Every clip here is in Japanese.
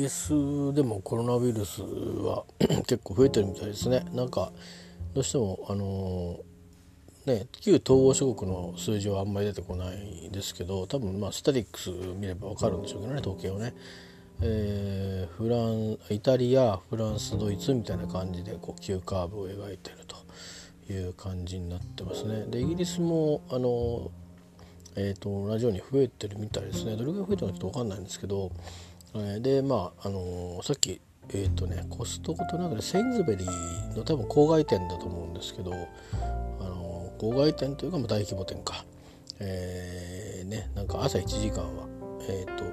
イギリスでもコロナウイルスは 結構増えてるみたいですね。なんかどうしてもあのね旧東欧諸国の数字はあんまり出てこないですけど多分まあスタティックス見れば分かるんでしょうけどね統計をね、えー、フランイタリアフランスドイツみたいな感じでこう急カーブを描いてるという感じになってますね。でイギリスもあのえーと、同じように増えてるみたいですね。どれぐらい増えてるのかちょっと分かんないんですけど、でまあ、あのー、さっきえっ、ー、とねコストコとなんかでセインズベリーの多分郊外店だと思うんですけど、あのー、郊外店というかまあ大規模店か、えー、ねなんか朝1時間はえっ、と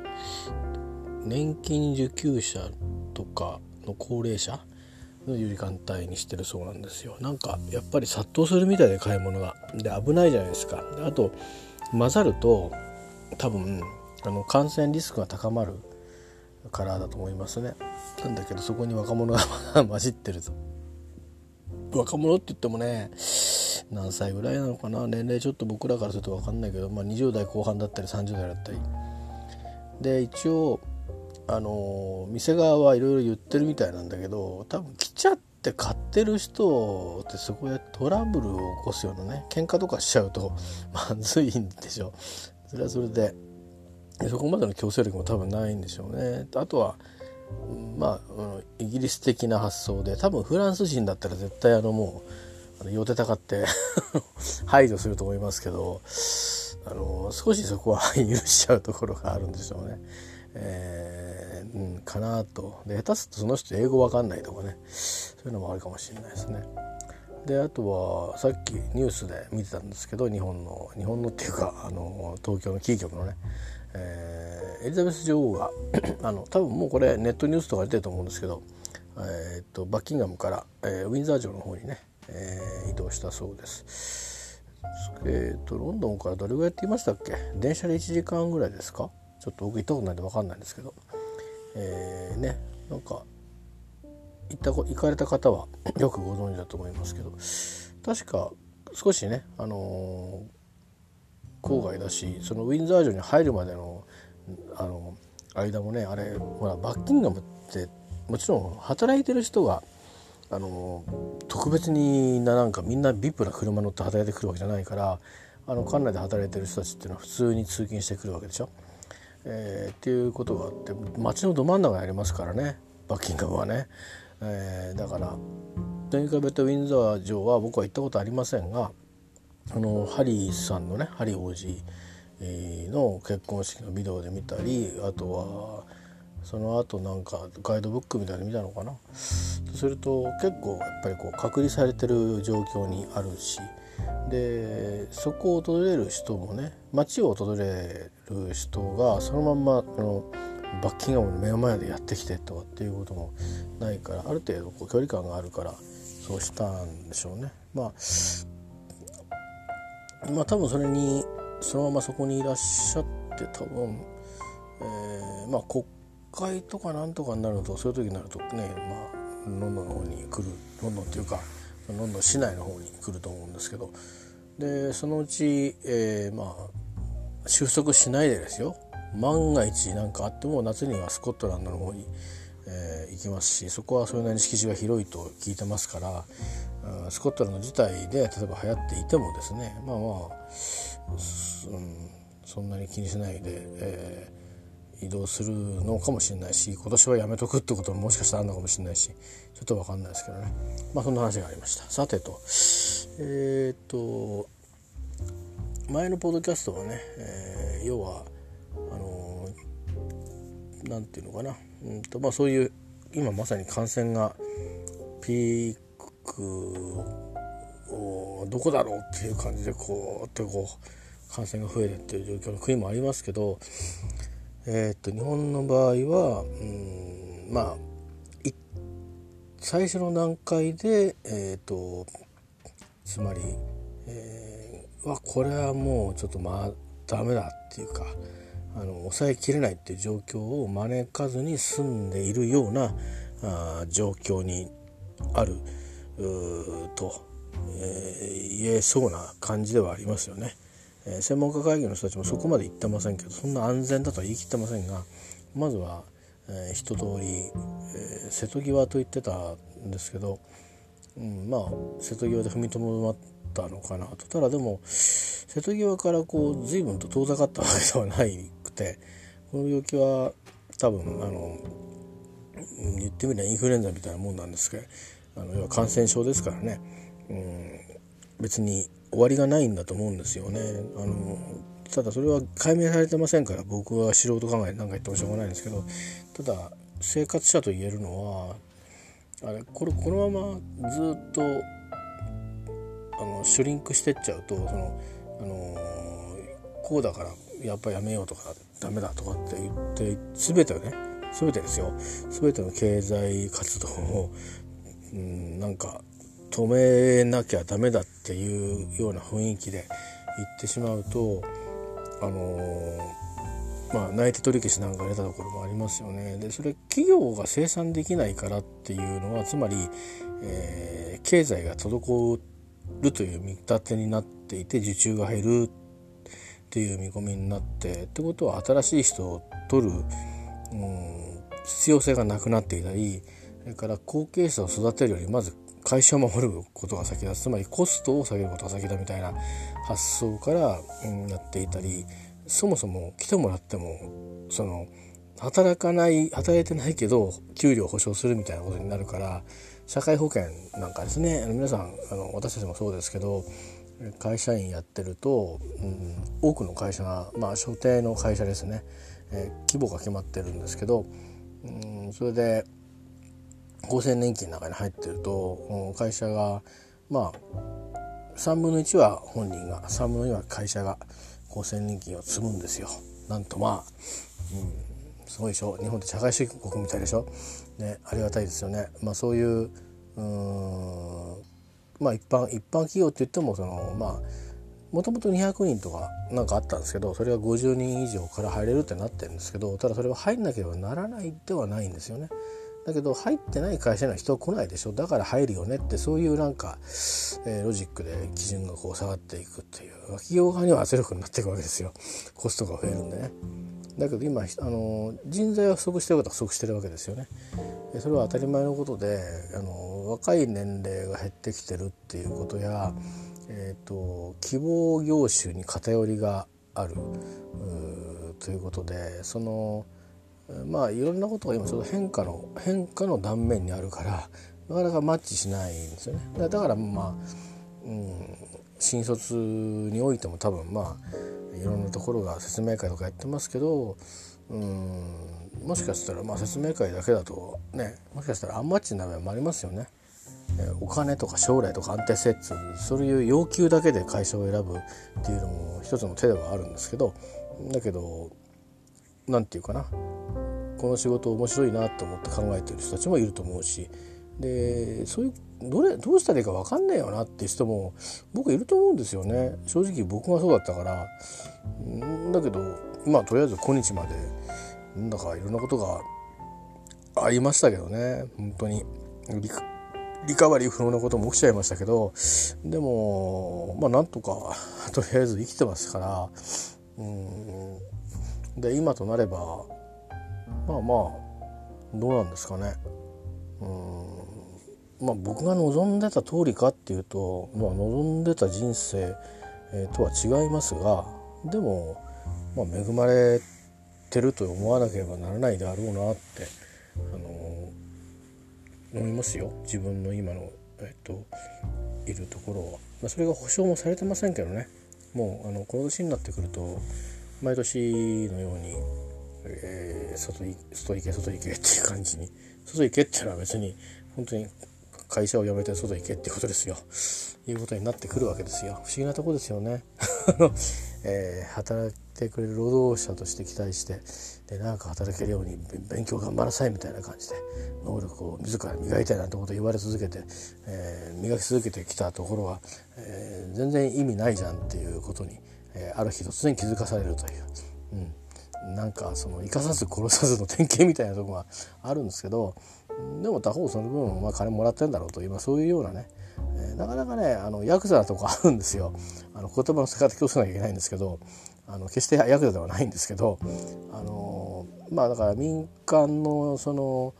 年金受給者とかの高齢者の時間帯にしてるそうなんですよ。なんかやっぱり殺到するみたいで買い物が。で危ないじゃないですか。あと混ざると多分あの感染リスクが高まるからだと思いますね。なんだけどそこに若者が混じってると若者って言ってもね何歳ぐらいなのかな。年齢ちょっと僕らからすると分かんないけど、まあ、20代後半だったり30代だったり。で一応あの店側はいろいろ言ってるみたいなんだけど多分来ちゃって買ってる人ってそこでトラブルを起こすようなね喧嘩とかしちゃうとまずいんでしょ。それはそれで。そこまでの強制力も多分ないんでしょうねあとはまあ、イギリス的な発想で多分フランス人だったら絶対あのもうあの寄てたかって 排除すると思いますけどあの少しそこは許しちゃうところがあるんでしょうね。えー、うん、かなとで下手すとその人英語わかんないとかねそういうのもあるかもしれないですね。であとはさっきニュースで見てたんですけど日本の日本のっていうかあの東京のキー局のね、えー、エリザベス女王が あの多分もうこれネットニュースとか出てると思うんですけど、えー、っとバッキンガムから、えー、ウィンザー城の方にね、えー、移動したそうです。えー、っとロンドンからどれぐらいって言いましたっけ？電車で1時間ぐらいですか？ちょっと僕行ったことないんで分かんないんですけど、えー、ねなんか行った行かれた方はよくご存知だと思いますけど。確か少しね、あのー、郊外だしそのウィンザー城に入るまでの、あの、間もねあれほらバッキンガムってもちろん働いてる人があの、特別にななんかみんな VIP な車乗って働いてくるわけじゃないからあの館内で働いてる人たちっていうのは普通に通勤してくるわけでしょ？えー、っていうことがあって街のど真ん中にありますからねバッキンガムはね、えー、だからとにかくウィンザー城は僕は行ったことありませんがあのハリーさんのねハリー王子の結婚式のビデオで見たりあとはその後なんかガイドブックみたいに見たのかな？とすると結構やっぱりこう隔離されてる状況にあるしでそこを訪れる人もね街を訪れる人がそのまんまあのバッキンガムの目の前でやってきてとかっていうこともないからある程度こう距離感があるからそうしたんでしょうね。まあ、まあ多分それにそのままそこにいらっしゃって多分、えー、まあ国会とかなんとかになるとそういう時になるとねまあロンドンの方に来るロンドンっていうかロンドン市内の方に来ると思うんですけどでそのうち、えー、まあ収束しないでですよ。万が一何かあっても夏にはスコットランドの方に、えー、行きますしそこはそれなりに敷地が広いと聞いてますから、スコットランド自体で例えば流行っていてもですねまあまあ、うん、そんなに気にしないで、え移動するのかもしれないし今年はやめとくってことももしかしたらあるのかもしれないしちょっと分かんないですけどね。まあそんな話がありました。さてと。えー、っと前のポッドキャストはね、えー、要はあの何て言うのかな、うんとまあ、そういう今まさに感染がピークをどこだろうっていう感じでこうってこう感染が増えるっていう状況の国もありますけどえー、っと日本の場合はうんまあ最初の段階でえー、っとつまり、えー、わこれはもうちょっとまあダメだっていうかあの抑えきれないっていう状況を招かずに済んでいるようなあ状況にある。と、えー、言えそうな感じではありますよね。えー、専門家会議の人たちもそこまで言ってませんけどそんな安全だとは言い切ってませんがまずは、えー、一通り、えー、瀬戸際と言ってたんですけど、うん、まあ瀬戸際で踏みとどまったのかなとただでも瀬戸際からこう随分と遠ざかったわけではないくてこの病気は多分あの言ってみればインフルエンザみたいなもんなんですけどあの要は感染症ですからね、うん、別に終わりがないんだと思うんですよね。あのただそれは解明されてませんから僕は素人考えなんか言ってもしょうがないんですけどただ生活者と言えるのはあれこれこのままずっとあのシュリンクしてっちゃうとその、あのこうだからやっぱやめようとかダメだとかって言って全てをね全てですよ。全ての経済活動を、うん、なんか止めなきゃダメだっていうような雰囲気で言ってしまうとあのまあ内定取り消しなんか入れたところもありますよね。でそれ企業が生産できないからっていうのはつまり、えー、経済が滞るという見立てになっていて受注が減るっていう見込みになってってことは新しい人を取る、うん、必要性がなくなっていたりそれから後継者を育てるよりまず会社を守ることが先だ。つまりコストを下げることが先だみたいな発想から、うん、やっていたりそもそも来てもらってもその働かない働いてないけど給料保証するみたいなことになるから社会保険なんかですね。皆さんあの私たちもそうですけど会社員やってると、うん、多くの会社がまあ所定の会社ですね、えー、規模が決まってるんですけど、うん、それで厚生年金の中に入ってると会社がまあ3分の1は本人が3分の2は会社が厚生年金を積むんですよ。なんとまあ、うん、すごいでしょ日本って社会主義国みたいでしょ、ね、ありがたいですよね。まあ、そういううんまあ一般一般企業って言ってもそのまあもともと200人とかなんかあったんですけどそれが50人以上から入れるってなってるんですけどただそれは入んなければならないではないんですよね。だけど入ってない会社には人来ないでしょだから入るよねってそういうなんか、えー、ロジックで基準がこう下がっていくっていう企業側には圧力になっていくわけですよコストが増えるんでね。だけど今あの人材は不足してることは不足してるわけですよね。それは当たり前のことであの若い年齢が減ってきてるっていうことや、えーと、希望業種に偏りがあるということでそのまあいろんなことが今ちょっと変化の変化の断面にあるからなかなかマッチしないんですよね。だからまあ、うん、新卒においても多分まあいろんなところが説明会とかやってますけど、うん、もしかしたらまあ説明会だけだとねもしかしたらアンマッチになる場合もありますよね。お金とか将来とか安定性そういう要求だけで会社を選ぶっていうのも一つの手ではあるんですけどだけど何て言うかな。この仕事面白いなと思って考えてる人たちもいると思うし。でそういうどれどうしたらいいか分かんないよなっていう人も僕いると思うんですよね。正直僕がそうだったから。だけどまあとりあえず今日までなんだかいろんなことがありましたけどね。本当に。リカバリー不能なことも起きちゃいましたけど。でもまあなんとかとりあえず生きてますから。うん。で今となればまあまあどうなんですかね。うん。まあ僕が望んでた通りかっていうと、まあ、望んでた人生、えー、とは違いますがでも、まあ、恵まれてると思わなければならないであろうなって、あのー、思いますよ。自分の今の、えーと、いるところは、まあ、それが保証もされてませんけどね。もうあのこの年になってくると毎年のようにえー、外外行け外行けっていう感じに。外行けっていうのは別に本当に会社を辞めて外行けっていうことですよ。いうことになってくるわけですよ。不思議なとこですよね。えー、働いてくれる労働者として期待してで長く働けるように勉強頑張らさいみたいな感じで能力を自ら磨いたいなんてことを言われ続けて、えー、磨き続けてきたところは、えー、全然意味ないじゃんっていうことに、えある日突然気づかされるという。うん。なんかその生かさず殺さずの典型みたいなとこがあるんですけどでも他方その分、まあ、金もらってんだろうと今そういうようなね、えー、なかなかねあのヤクザなとこあるんですよ。あの言葉の使い方気をつけなきゃいけないんですけどあの決してヤクザではないんですけどあのまあだから民間のその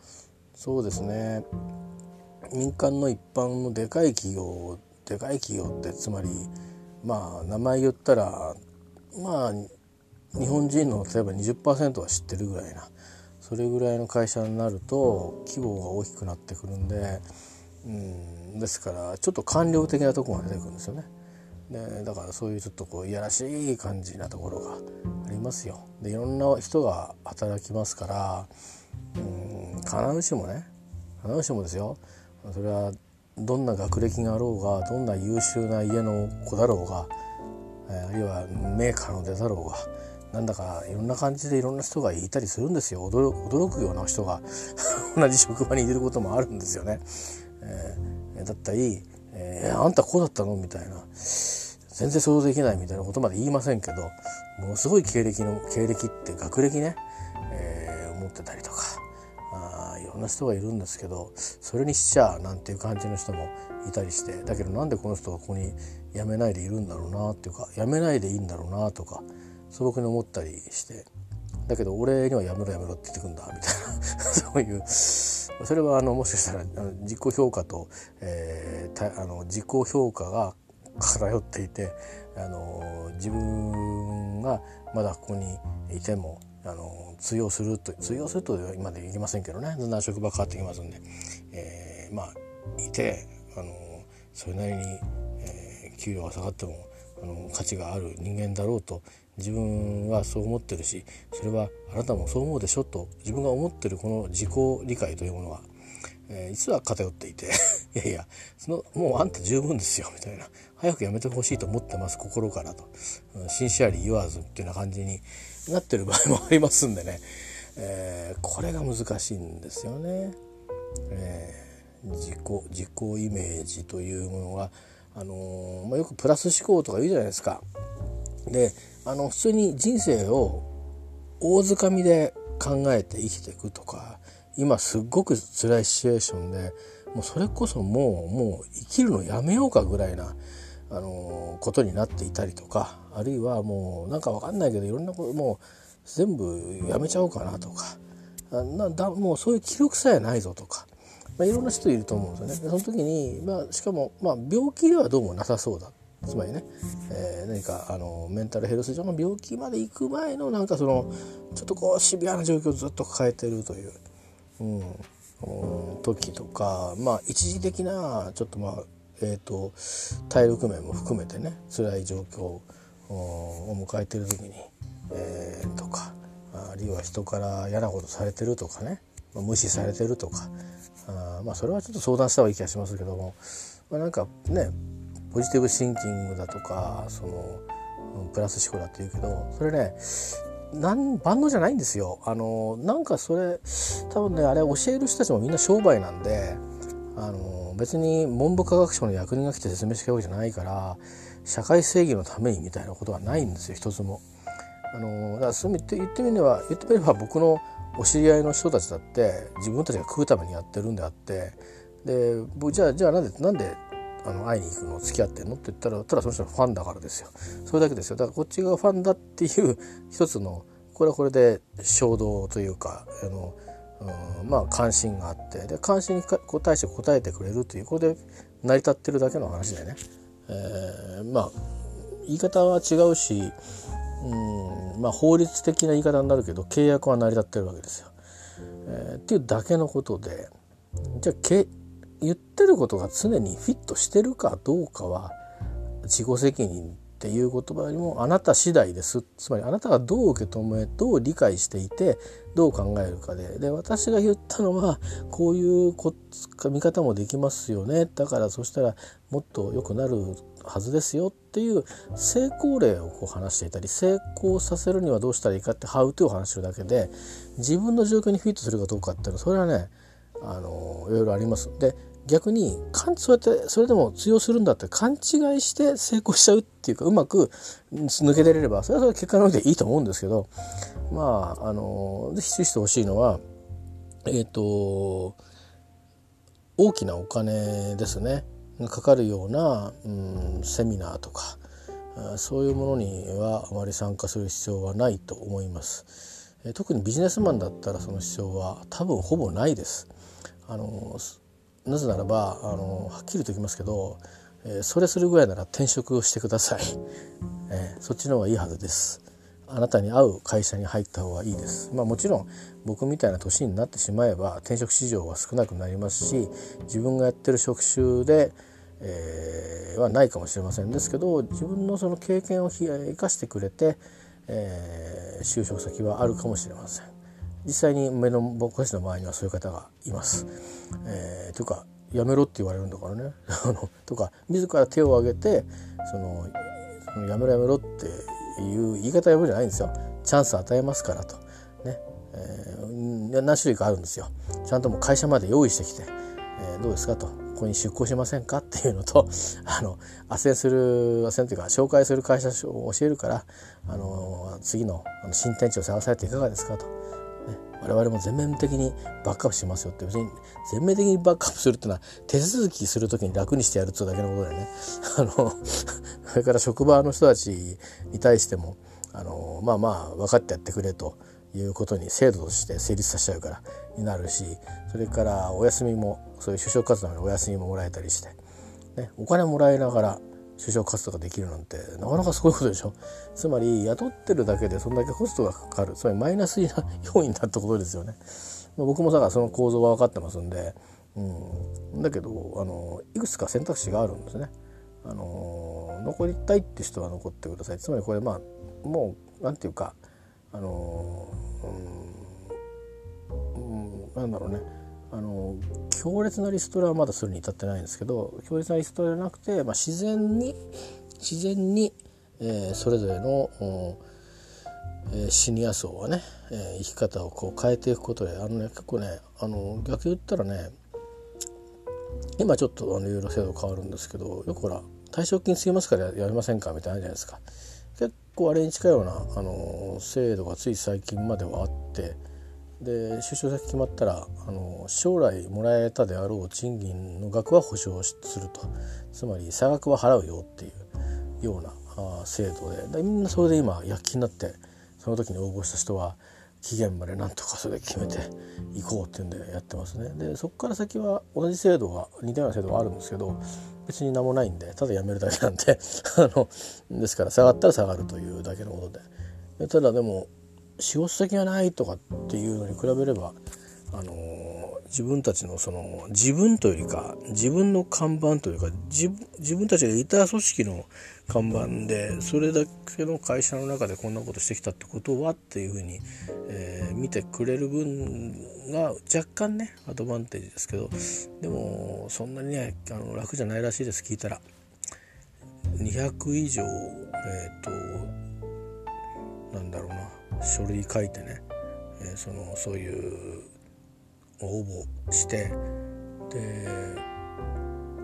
そうですね。民間の一般のでかい企業でかい企業ってつまりまあ名前言ったらまあ日本人の例えば20%は知ってるぐらいなそれぐらいの会社になると規模が大きくなってくるんでうんですからちょっと官僚的なところが出てくるんですよね。でだからそういうちょっとこういやらしい感じなところがありますよ。でいろんな人が働きますからうん必ずしもね必ずしもですよそれはどんな学歴があろうがどんな優秀な家の子だろうが、えあるいは名家の出だろうがなんだかいろんな感じでいろんな人がいたりするんですよ。驚くような人が 同じ職場にいることもあるんですよね。えー、だったり、えー、あんたこうだったの？みたいな。全然想像できないみたいなことまで言いませんけどものすごい経歴の経歴って学歴ね、えー、思ってたりとかろんな人がいるんですけどそれにしちゃなんていう感じの人もいたりしてだけどなんでこの人がここに辞めないでいるんだろうなっていうか辞めないでいいんだろうなとか素朴に思ったりしてだけど俺にはやめろやめろって言ってくんだみたいな そういうそれはあのもしかしたら自己評価と、えー、あの自己評価が偏っていてあの自分がまだここにいてもあの通用すると通用すると今でいきませんけどね。だんだん職場変わってきますんで、えー、まあいてあのそれなりに、えー、給料が下がってもあの価値がある人間だろうと自分はそう思ってるしそれはあなたもそう思うでしょと自分が思ってるこの自己理解というものは、えー、実は偏っていて いやいやそのもうあんた十分ですよみたいな。早くやめてほしいと思ってます心からと、うん、シンシアリー言わずっていうような感じになってる場合もありますんでね、えー、これが難しいんですよね。えー、自己自己イメージというものが、あのー、まあ、よくプラス思考とか言うじゃないですか。であの普通に人生を大づかみで考えて生きていくとか今すっごく辛いシチュエーションでもうそれこそもうもう生きるのやめようかぐらいな、あのことになっていたりとかあるいはもうなんか分かんないけどいろんなこともう全部やめちゃおうかなとかなだもうそういう気力さえないぞとか、まあ、いろんな人いると思うんですよね。その時に、まあ、しかも、まあ、病気ではどうもなさそうだつまりね、えー、何かあのメンタルヘルス上の病気まで行く前のなんかそのちょっとこうシビアな状況をずっと抱えてるという、うん、時とかまあ一時的なちょっとまあえーと、体力面も含めてね辛い状況を迎えてる時に、えー、とかあるいは人から嫌なことされてるとかね、まあ、無視されてるとかあまあそれはちょっと相談した方がいい気がしますけども、まあ、なんかねポジティブシンキングだとかそのプラス思考だって言うけどそれねなん万能じゃないんですよ。あのなんかそれ多分ねあれ教える人たちもみんな商売なんであの別に文部科学省の役人が来て説明してるわけじゃないから社会正義のためにみたいなことはないんですよ一つも。あのだからそう言って言ってみれば言ってみれば僕のお知り合いの人たちだって自分たちが食うためにやってるんであってでじゃあじゃあなんでなんであの会いに行くの付き合ってんのって言ったらただその人のファンだからですよ。それだけですよ。だからこっちがファンだっていう一つのこれはこれで衝動というかあの、うん、まあ関心があってで関心に対して答えてくれるというこれで成り立ってるだけの話でね、えー、まあ言い方は違うし、うんまあ、法律的な言い方になるけど契約は成り立ってるわけですよ。えー、っていうだけのことでじゃあ言ってることが常にフィットしてるかどうかは自己責任っていう言葉よりもあなた次第です。つまりあなたがどう受け止めどう理解していてどう考えるかで。で私が言ったのはこういうこ見方もできますよね。だからそしたらもっと良くなるはずですよ。っていう成功例をこう話していたり成功させるにはどうしたらいいかってハウトゥーを話してるだけで自分の状況にフィットするかどうかっていうのはそれはねあのいろいろあります。で逆にそうやってそれでも通用するんだって勘違いして成功しちゃうっていうかうまく抜け出れればそれはそれ結果の上でいいと思うんですけどまああのぜひ注意してほしいのはえっ、ー、と大きなお金ですねがかかるような、うん、セミナーとかそういうものにはあまり参加する必要はないと思います。特にビジネスマンだったらその支障は多分ほぼないです。あのなぜならばあのはっきり言っておきますけど、えー、それするぐらいなら転職をしてください、えー、そっちの方がいいはずです。あなたに合う会社に入った方がいいです。まあもちろん僕みたいな年になってしまえば転職市場は少なくなりますし自分がやってる職種で、えー、はないかもしれませんですけど自分のその経験を生かしてくれて、えー、就職先はあるかもしれません。実際に目の僕たちの周りにはそういう方がいます。えー、というかやめろって言われるんだからね。とか自ら手を挙げてそのそのやめろやめろっていう言い方やめじゃないんですよ。チャンス与えますからと。ね、えー、何種類かあるんですよ。ちゃんともう会社まで用意してきて、えー、どうですかと。ここに出向しませんかっていうのと あの斡旋する斡旋というか紹介する会社を教えるからあの次の新天地を探されていかがですかと。我々も全面的にバックアップしますよって別に全面的にバックアップするっていうのは手続きする時に楽にしてやるっていうだけのことでね。あのそれから職場の人たちに対してもあのまあまあ分かってやってくれということに制度として成立させちゃうからになるしそれからお休みもそういう就職活動のお休みももらえたりして、ね、お金もらいながら就職活動ができるなんてなかなかすごいことでしょ？つまり雇ってるだけでそんだけコストがかかる。つまりマイナス要因だってことですよね。僕もさその構造は分かってますんで、うん、だけどあのいくつか選択肢があるんですね。あの残りたいって人は残ってください。つまりこれまあもうなんていうかあのうん、うん、なんだろうね。あの強烈なリストラはまだするに至ってないんですけど強烈なリストラじゃなくて、まあ、自然に自然に、えー、それぞれの、えー、シニア層はね、えー、生き方をこう変えていくことであの、ね、結構ねあの逆言ったらね今ちょっとあのいろいろ制度変わるんですけどよくほら退職金つきますからやりませんかみたいなじゃないですか。結構あれに近いようなあの制度がつい最近まではあってで就職先決まったらあの将来もらえたであろう賃金の額は保証すると。つまり差額は払うよっていうようなあ制度で。みんなそれで今躍起になってその時に応募した人は期限までなんとかそれ決めていこうっていうんでやってますね。でそこから先は同じ制度が似たような制度があるんですけど別に何もないんでただ辞めるだけなんで あのですから下がったら下がるというだけのことでただでも仕事先がないとかっていうのに比べれば、あの自分たちのその自分というよりか自分の看板というか自分たちがいた組織の看板でそれだけの会社の中でこんなことしてきたってことはっていうふうに、えー、見てくれる分が若干ねアドバンテージですけどでもそんなにねあの楽じゃないらしいです聞いたら。200以上えっ、ー、となんだろうな。書類書いてね、えー、そのそういう応募して。で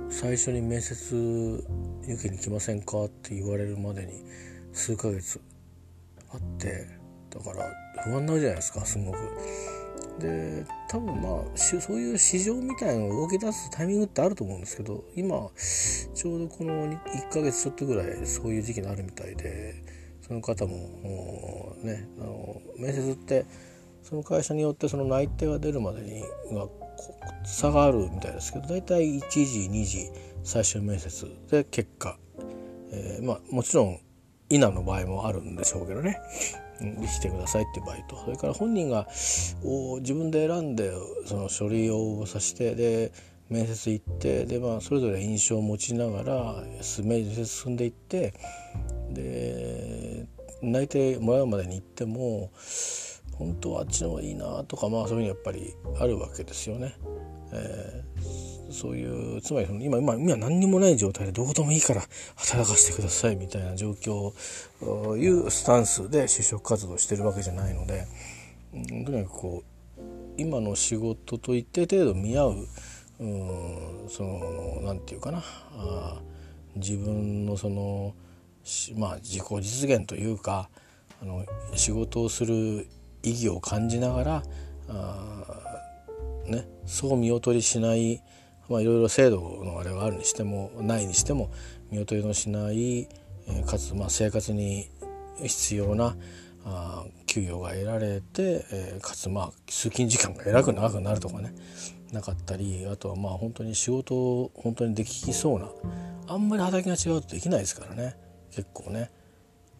最初に面接受けに来ませんかって言われるまでに数ヶ月あってだから不安になるじゃないですかすごく。で多分まあそういう市場みたいなのが動き出すタイミングってあると思うんですけど今ちょうどこの1ヶ月ちょっとぐらいそういう時期になるみたいでその方もねあの面接ってその会社によってその内定が出るまでにが差があるみたいですけど大体1時2時最終面接で結果、えー、まあもちろん否の場合もあるんでしょうけどね。してくださいっていう場合と。それから本人が自分で選んでその書類を応募させてで面接行ってで、まあ、それぞれ印象を持ちながら面接進んでいってで内定もらうまでに行っても本当はあっちの方がいいなとかまあそういうふうにやっぱりあるわけですよね。えー、そういうつまり今今今何にもない状態でどうでもいいから働かせてくださいみたいな状況いうスタンスで就職活動してるわけじゃないのでとにかくこう今の仕事と一定程度見合ううんその何て言うかなあ自分のそのまあ、自己実現というかあの仕事をする意義を感じながらあ、ね、そう見劣りしない、まあ、いろいろ制度のあれがあるにしてもないにしても見劣りのしない、え、かつ、まあ、生活に必要なあ給与が得られて、え、かつまあ通勤時間がえらく長くなるとかねなかったりあとはまあ本当に仕事を本当にできそうなあんまり畑が違うとできないですからね。結構ね。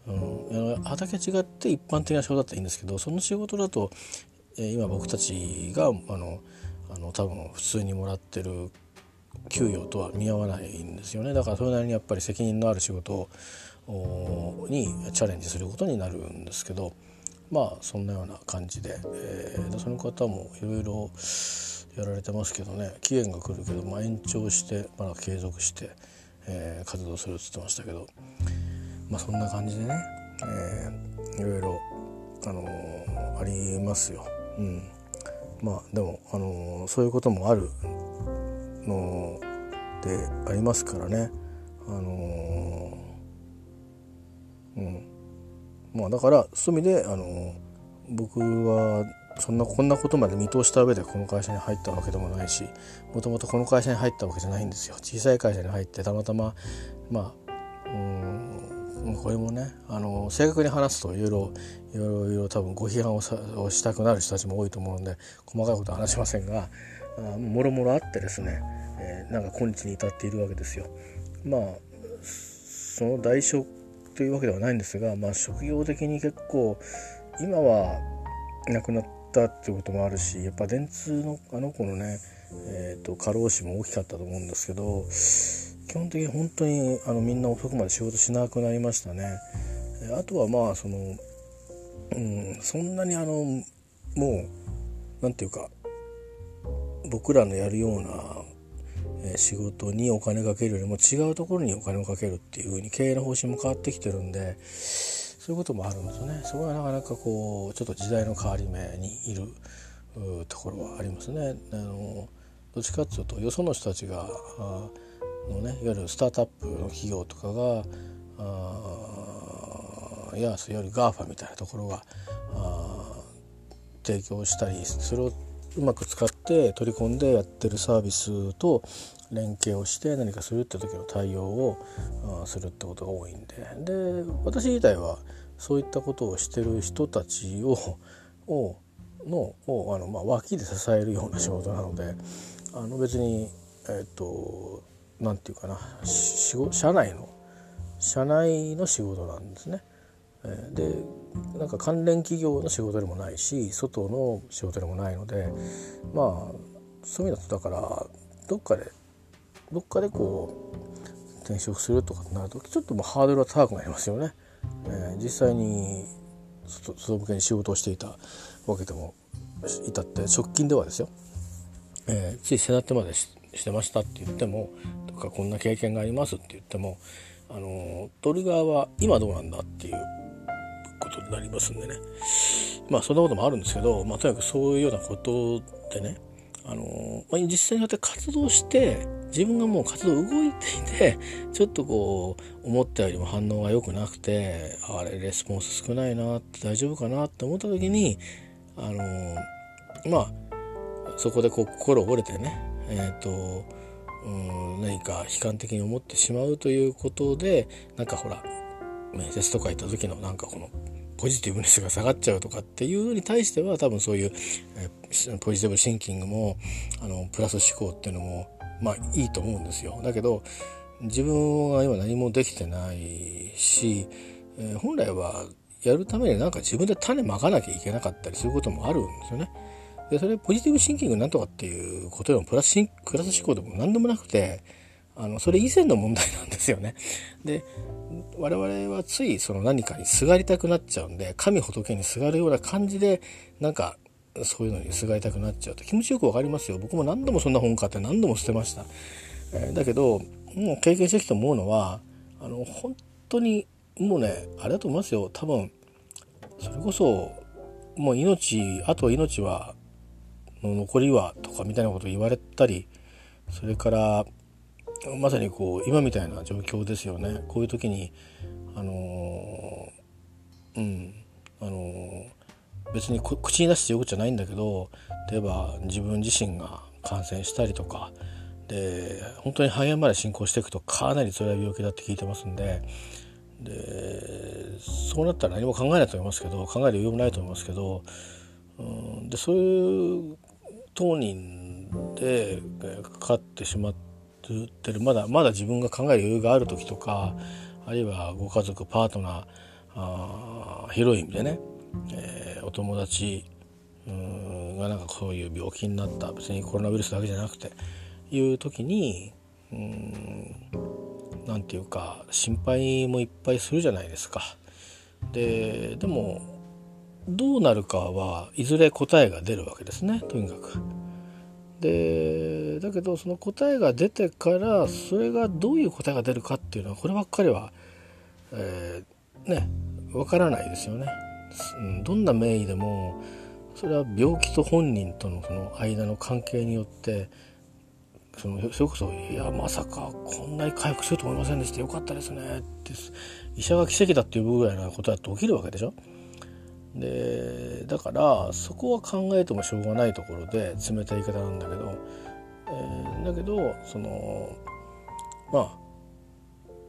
うん、畑違って一般的な仕事だったらいいんですけどその仕事だと、えー、今僕たちがあのあの多分普通にもらってる給与とは見合わないんですよね。だからそれなりにやっぱり責任のある仕事にチャレンジすることになるんですけどまあそんなような感じで、えー、その方もいろいろやられてますけどね。期限が来るけど、まあ、延長してまだ継続して、えー、活動するっつってましたけど。まあそんな感じでね、えー、いろいろ、あのー、ありますよ。うん、まあでも、あのー、そういうこともあるのでありますからね。あのうんまあだからそういう意味で、あの僕はそんなこんなことまで見通した上でこの会社に入ったわけでもないしもともとこの会社に入ったわけじゃないんですよ小さい会社に入ってたまたままあこれもねあの正確に話すといろいろいろいろ多分ご批判をしたくなる人たちも多いと思うので細かいことは話しませんがもろもろあってですね、えー、なんか今日に至っているわけですよ。まあその代償というわけではないんですが、まあ、職業的に結構今は亡くなったっていうこともあるしやっぱ電通のあの子のね、えーと、過労死も大きかったと思うんですけど基本的に本当にあのみんな遅くまで仕事しなくなりましたね。あとはまあその、うん、そんなにあのもう何て言うか僕らのやるような仕事にお金かけるよりも違うところにお金をかけるっていう風に経営の方針も変わってきてるんでそういうこともあるんですよね。そこはなかなかこうちょっと時代の変わり目にいるところはありますね。あのどっちかっていうとよその人たちがのねいわゆるスタートアップの企業とかがいやいわゆる GAFA みたいなところが提供したりそれをうまく使って取り込んでやってるサービスと連携をして何かするって時の対応をするってことが多いんで。で私自体はそういったことをしてる人たちををのをあの、まあ、脇で支えるような仕事なのであの別にえっ、と何て言うかな社内の社内の仕事なんですね。でなんか関連企業の仕事でもないし外の仕事でもないのでまあそういう意味だとだからどっかでどっかでこう転職するとかってなるとちょっともうハードルは高くなりますよね。えー、実際に外向けに仕事をしていたわけでもいたって直近ではですよ、えー、つい背立てまでしてましたって言ってもとかこんな経験がありますって言ってもあの取る側は今どうなんだっていうことになりますんでね。まあそんなこともあるんですけど、まあ、とにかくそういうようなことでねあの、まあ、実際によって活動して自分がもう活動動いていてちょっとこう思ったよりも反応が良くなくてあれレスポンス少ないなって大丈夫かなって思った時にあのまあそこでこう心折れてねえっ、ー、とうん何か悲観的に思ってしまうということでなんかほら面接とか行った時のなんかこのポジティブネスが下がっちゃうとかっていうのに対しては多分そういう、えポジティブシンキングもあのプラス思考っていうのもまあいいと思うんですよ。だけど自分は今何もできてないし、えー、本来はやるためになんか自分で種まかなきゃいけなかったりすることもあるんですよね。でそれポジティブシンキングなんとかっていうことでもプラスプラス思考でも何でもなくてあのそれ以前の問題なんですよね。で我々はついその何かにすがりたくなっちゃうんで神仏にすがるような感じでなんかそういうのにすがりたくなっちゃうと気持ちよくわかりますよ。僕も何度もそんな本買って何度も捨てました、えー、だけどもう経験してきて思うのはあの本当にもうねあれだと思いますよ。多分それこそもう命あと命はの残りはとかみたいなこと言われたりそれからまさにこう今みたいな状況ですよね。こういう時にあのー、うんあのー、別に口に出してよくじゃないんだけど例えば自分自身が感染したりとかで本当に肺炎まで進行していくとかなり辛い病気だって聞いてますんででそうなったら何も考えないと思いますけど考える余裕もないと思いますけどうんでそういう当人でかかってしまってるまだまだ自分が考える余裕がある時とかあるいはご家族パートナーあ広い意味でね、えー、お友達がなんかそういう病気になった別にコロナウイルスだけじゃなくていう時に何て言うか心配もいっぱいするじゃないですか。ででもどうなるかはいずれ答えが出るわけですねとにかく。でだけどその答えが出てからそれがどういう答えが出るかっていうのはこればっかりは、えー、ねわからないですよね。どんな名医でもそれは病気と本人とのその間の関係によってそのそれこそ「いやまさかこんなに回復すると思いませんでしたよかったですね」って医者が奇跡だっていうぐらいなことだって起きるわけでしょ。でだからそこは考えてもしょうがないところで冷たい言い方なんだけど、えー、だけどそのまあ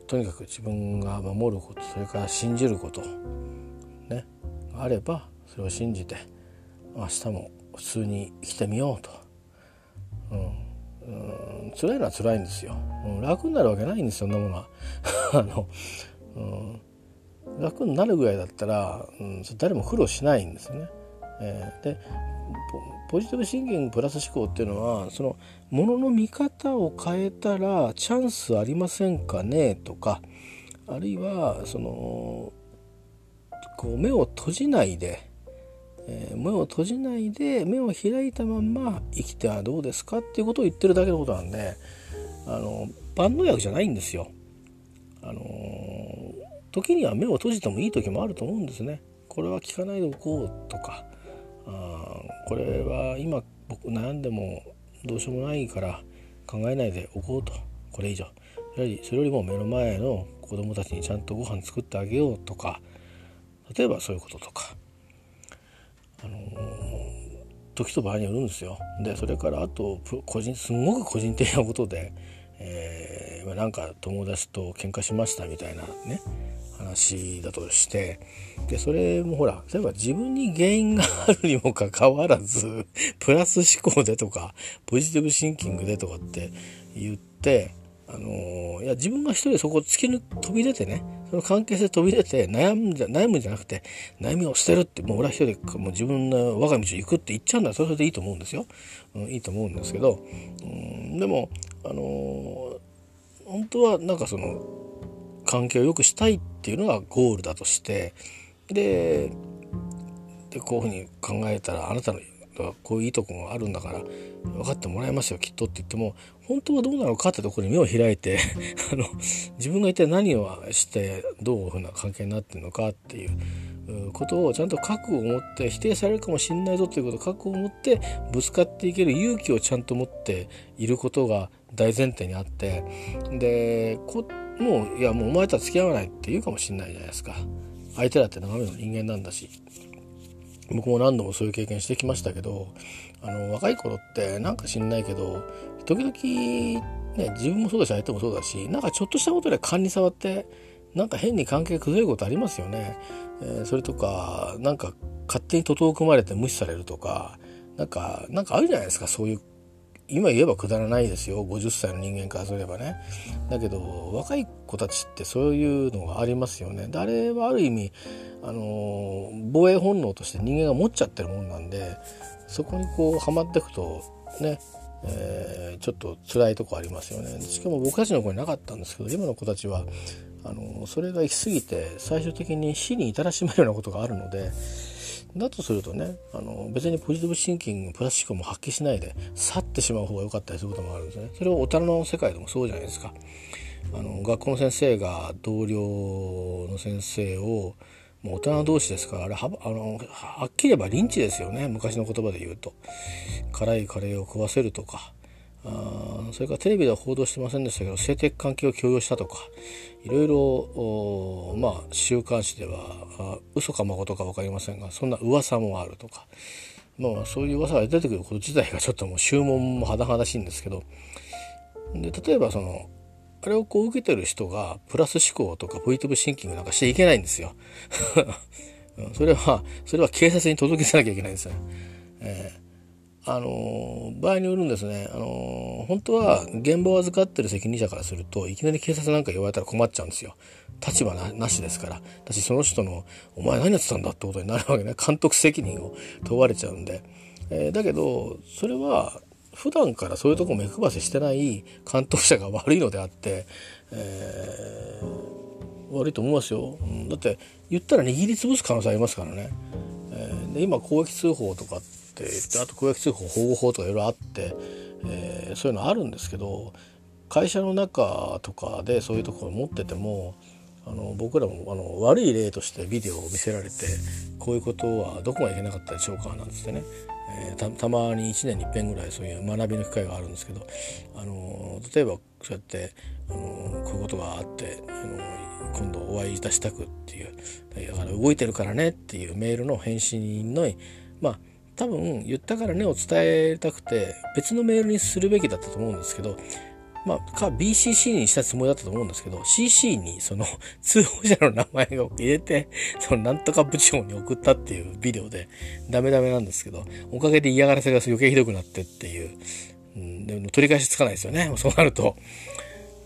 とにかく自分が守ることそれから信じることねあればそれを信じて明日も普通に生きてみようと。うん。うん。辛いのは辛いんですよ、うん、楽になるわけないんですよそんなものは。あの、うん、楽になるぐらいだったら、うん、誰も苦労しないんですね。えー、でポジティブシンキングプラス思考っていうのはそのものの見方を変えたらチャンスありませんかね？とかあるいはそのこう目を閉じないでえー、目を閉じないで目を開いたまんま生きてはどうですかっていうことを言ってるだけのことなんであの万能薬じゃないんですよ。あの時には目を閉じてもいい時もあると思うんですね。これは聞かないでおこうとか。あこれは今僕悩んでもどうしようもないから考えないでおこうと。これ以上。やはりそれよりも目の前の子供たちにちゃんとご飯作ってあげようとか。例えばそういうこととか。あの時と場合によるんですよ。でそれからあと個人すんごく個人的なことで、えー、なんか友達と喧嘩しましたみたいなね。話だとしてでそれもほら例えば自分に原因があるにもかかわらずプラス思考でとかポジティブシンキングでとかって言ってあのいや自分が一人でそこを突き抜飛び出てねその関係性飛び出て悩むんじゃ悩むんじゃなくて悩みを捨てるってもう俺は一人でもう自分の我が道を行くって言っちゃうんだ。それでいいと思うんですよ、うん、いいと思うんですけど、うん、でもあの本当はなんかその関係を良くしたいっていうのがゴールだとしてででこういうふうに考えたらあなたのこういういいとこがあるんだから分かってもらえますよきっとって言っても本当はどうなのかってところに目を開いて あの自分が一体何をしてどういうふうな関係になってるのかっていうことをちゃんと覚悟を持って否定されるかもしれないぞということを覚悟を持ってぶつかっていける勇気をちゃんと持っていることが大前提にあってでこもういやもうお前とは付き合わないって言うかもしれないじゃないですか相手だって眺めの人間なんだし僕も何度もそういう経験してきましたけどあの若い頃ってなんか知んないけど時々ね自分もそうだし相手もそうだしなんかちょっとしたことで勘に触ってなんか変に関係崩れることありますよね。えー、それとかなんか勝手に徒党組まれて無視されるとかなんかなんかあるじゃないですかそういう今言えばくだらないですよ。50歳の人間からすればね。だけど若い子たちってそういうのがありますよね。であれはある意味あの防衛本能として人間が持っちゃってるもんなんでそこにこうはまっていくとねえー、ちょっと辛いとこありますよね。しかも僕たちの子になかったんですけど今の子たちはあのそれが行き過ぎて最終的に死に至らしめるようなことがあるのでだとするとねあの別にポジティブシンキングプラスチックも発揮しないで去ってしまう方が良かったりすることもあるんですね。それは大人の世界でもそうじゃないですか。あの学校の先生が同僚の先生をもう大人同士ですからあれはあのはっきり言えばリンチですよね。昔の言葉で言うと。辛いカレーを食わせるとか。あそれからテレビでは報道してませんでしたけど性的関係を強要したとかいろいろまあ週刊誌では嘘か誠か分かりませんがそんな噂もあるとかまあそういう噂が出てくること自体がちょっともう注文も甚だしいんですけどで例えばそのあれをこう受けてる人がプラス思考とかポジティブシンキングなんかしていけないんですよ。それはそれは警察に届けさなきゃいけないんですよ。えーあの場合によるんですね、あの本当は現場を預かってる責任者からするといきなり警察なんか言われたら困っちゃうんですよ。立場なしですから。私その人の「お前何やってたんだ」ってことになるわけね。監督責任を問われちゃうんで、えー、だけどそれは普段からそういうとこ目配せしてない監督者が悪いのであって、えー、悪いと思いますよ、うん、だって言ったら握りつぶす可能性ありますからね、えー、で今公益通報とかってあと公益通報保護法とかいろいろあって、えー、そういうのあるんですけど会社の中とかでそういうところを持っててもあの僕らもあの悪い例としてビデオを見せられてこういうことはどこがいけなかったでしょうかなんつってね。えー、たたまに1年に一遍ぐらいそういう学びの機会があるんですけど、あの例えばそうやって、あのこういうことがあって、あの今度お会いいたしたくっていう。だから動いてるからねっていうメールの返信のまあ多分言ったからねを伝えたくて別のメールにするべきだったと思うんですけどまあ、か BCC にしたつもりだったと思うんですけど、CC にその通報者の名前を入れて、そのなんとか部長に送ったっていうビデオで、ダメダメなんですけど、おかげで嫌がらせが余計ひどくなってっていう、うん、でも取り返しつかないですよね。そうなると。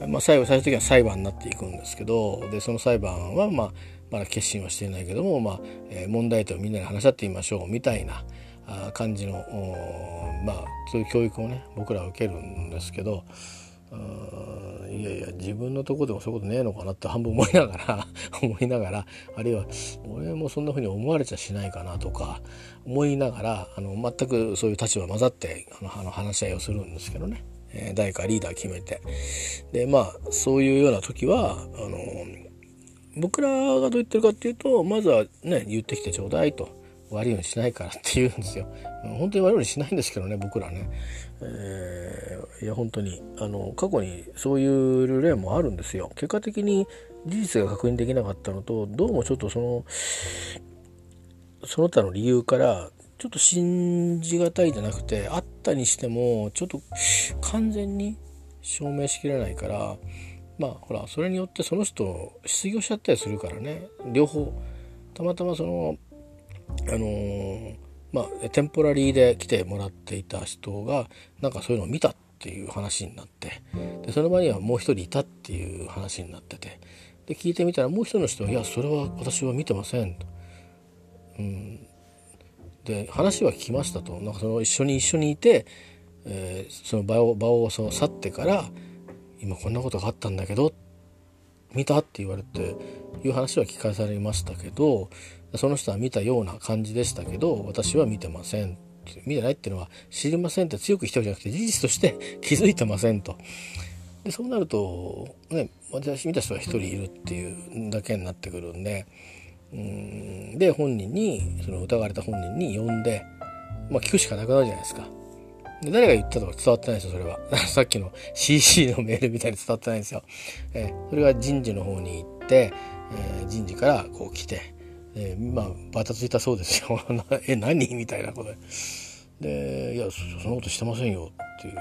まあ、最後、最終的には裁判になっていくんですけど、で、その裁判は、まあ、まだ決心はしていないけども、まあ、えー、問題点をみんなで話し合ってみましょう、みたいな感じの、まあ、そういう教育をね、僕らは受けるんですけど、いやいや自分のとこでもそういうことねえのかなって半分思いながら 思いながらあるいは俺もそんな風に思われちゃしないかなとか思いながらあの全くそういう立場混ざってあのあの話し合いをするんですけどね、誰かリーダー決めて。でまあそういうような時はあの僕らがどう言ってるかっていうとまずはね言ってきてちょうだいと。悪いようにしないからって言うんですよ。本当に悪いようにしないんですけどね僕らね。えー、いや本当にあの過去にそういう例もあるんですよ。結果的に事実が確認できなかったのとどうもちょっとそのその他の理由からちょっと信じがたいじゃなくてあったにしてもちょっと完全に証明しきれないからまあほらそれによってその人失業しちゃったりするからね両方たまたまそのあのー、まあテンポラリーで来てもらっていた人がなんかそういうのを見たっていう話になってでその場にはもう一人いたっていう話になっててで聞いてみたらもう一人の人は「いやそれは私は見てません」と。うん、で話は聞きましたとなんかその一緒に一緒にいて、えー、その場を場をその去ってから今こんなことがあったんだけど見たって言われていう話は聞かされましたけどその人は見たような感じでしたけど私は見てません見てないっていうのは知りませんって強く言ってるじゃなくて事実として気づいてませんと。でそうなると、ね、私見た人が1人いるっていうだけになってくるんでうんで本人にその疑われた本人に呼んで、まあ、聞くしかなくなるじゃないですか。で誰が言ったとか伝わってないですよそれは。さっきの CC のメールみたいに伝わってないんですよ。えそれが人事の方に行って、えー、人事からこう来てえー、まあバタついたそうですよ。え何？みたいなことで。で「いやそんなことしてませんよ」っていう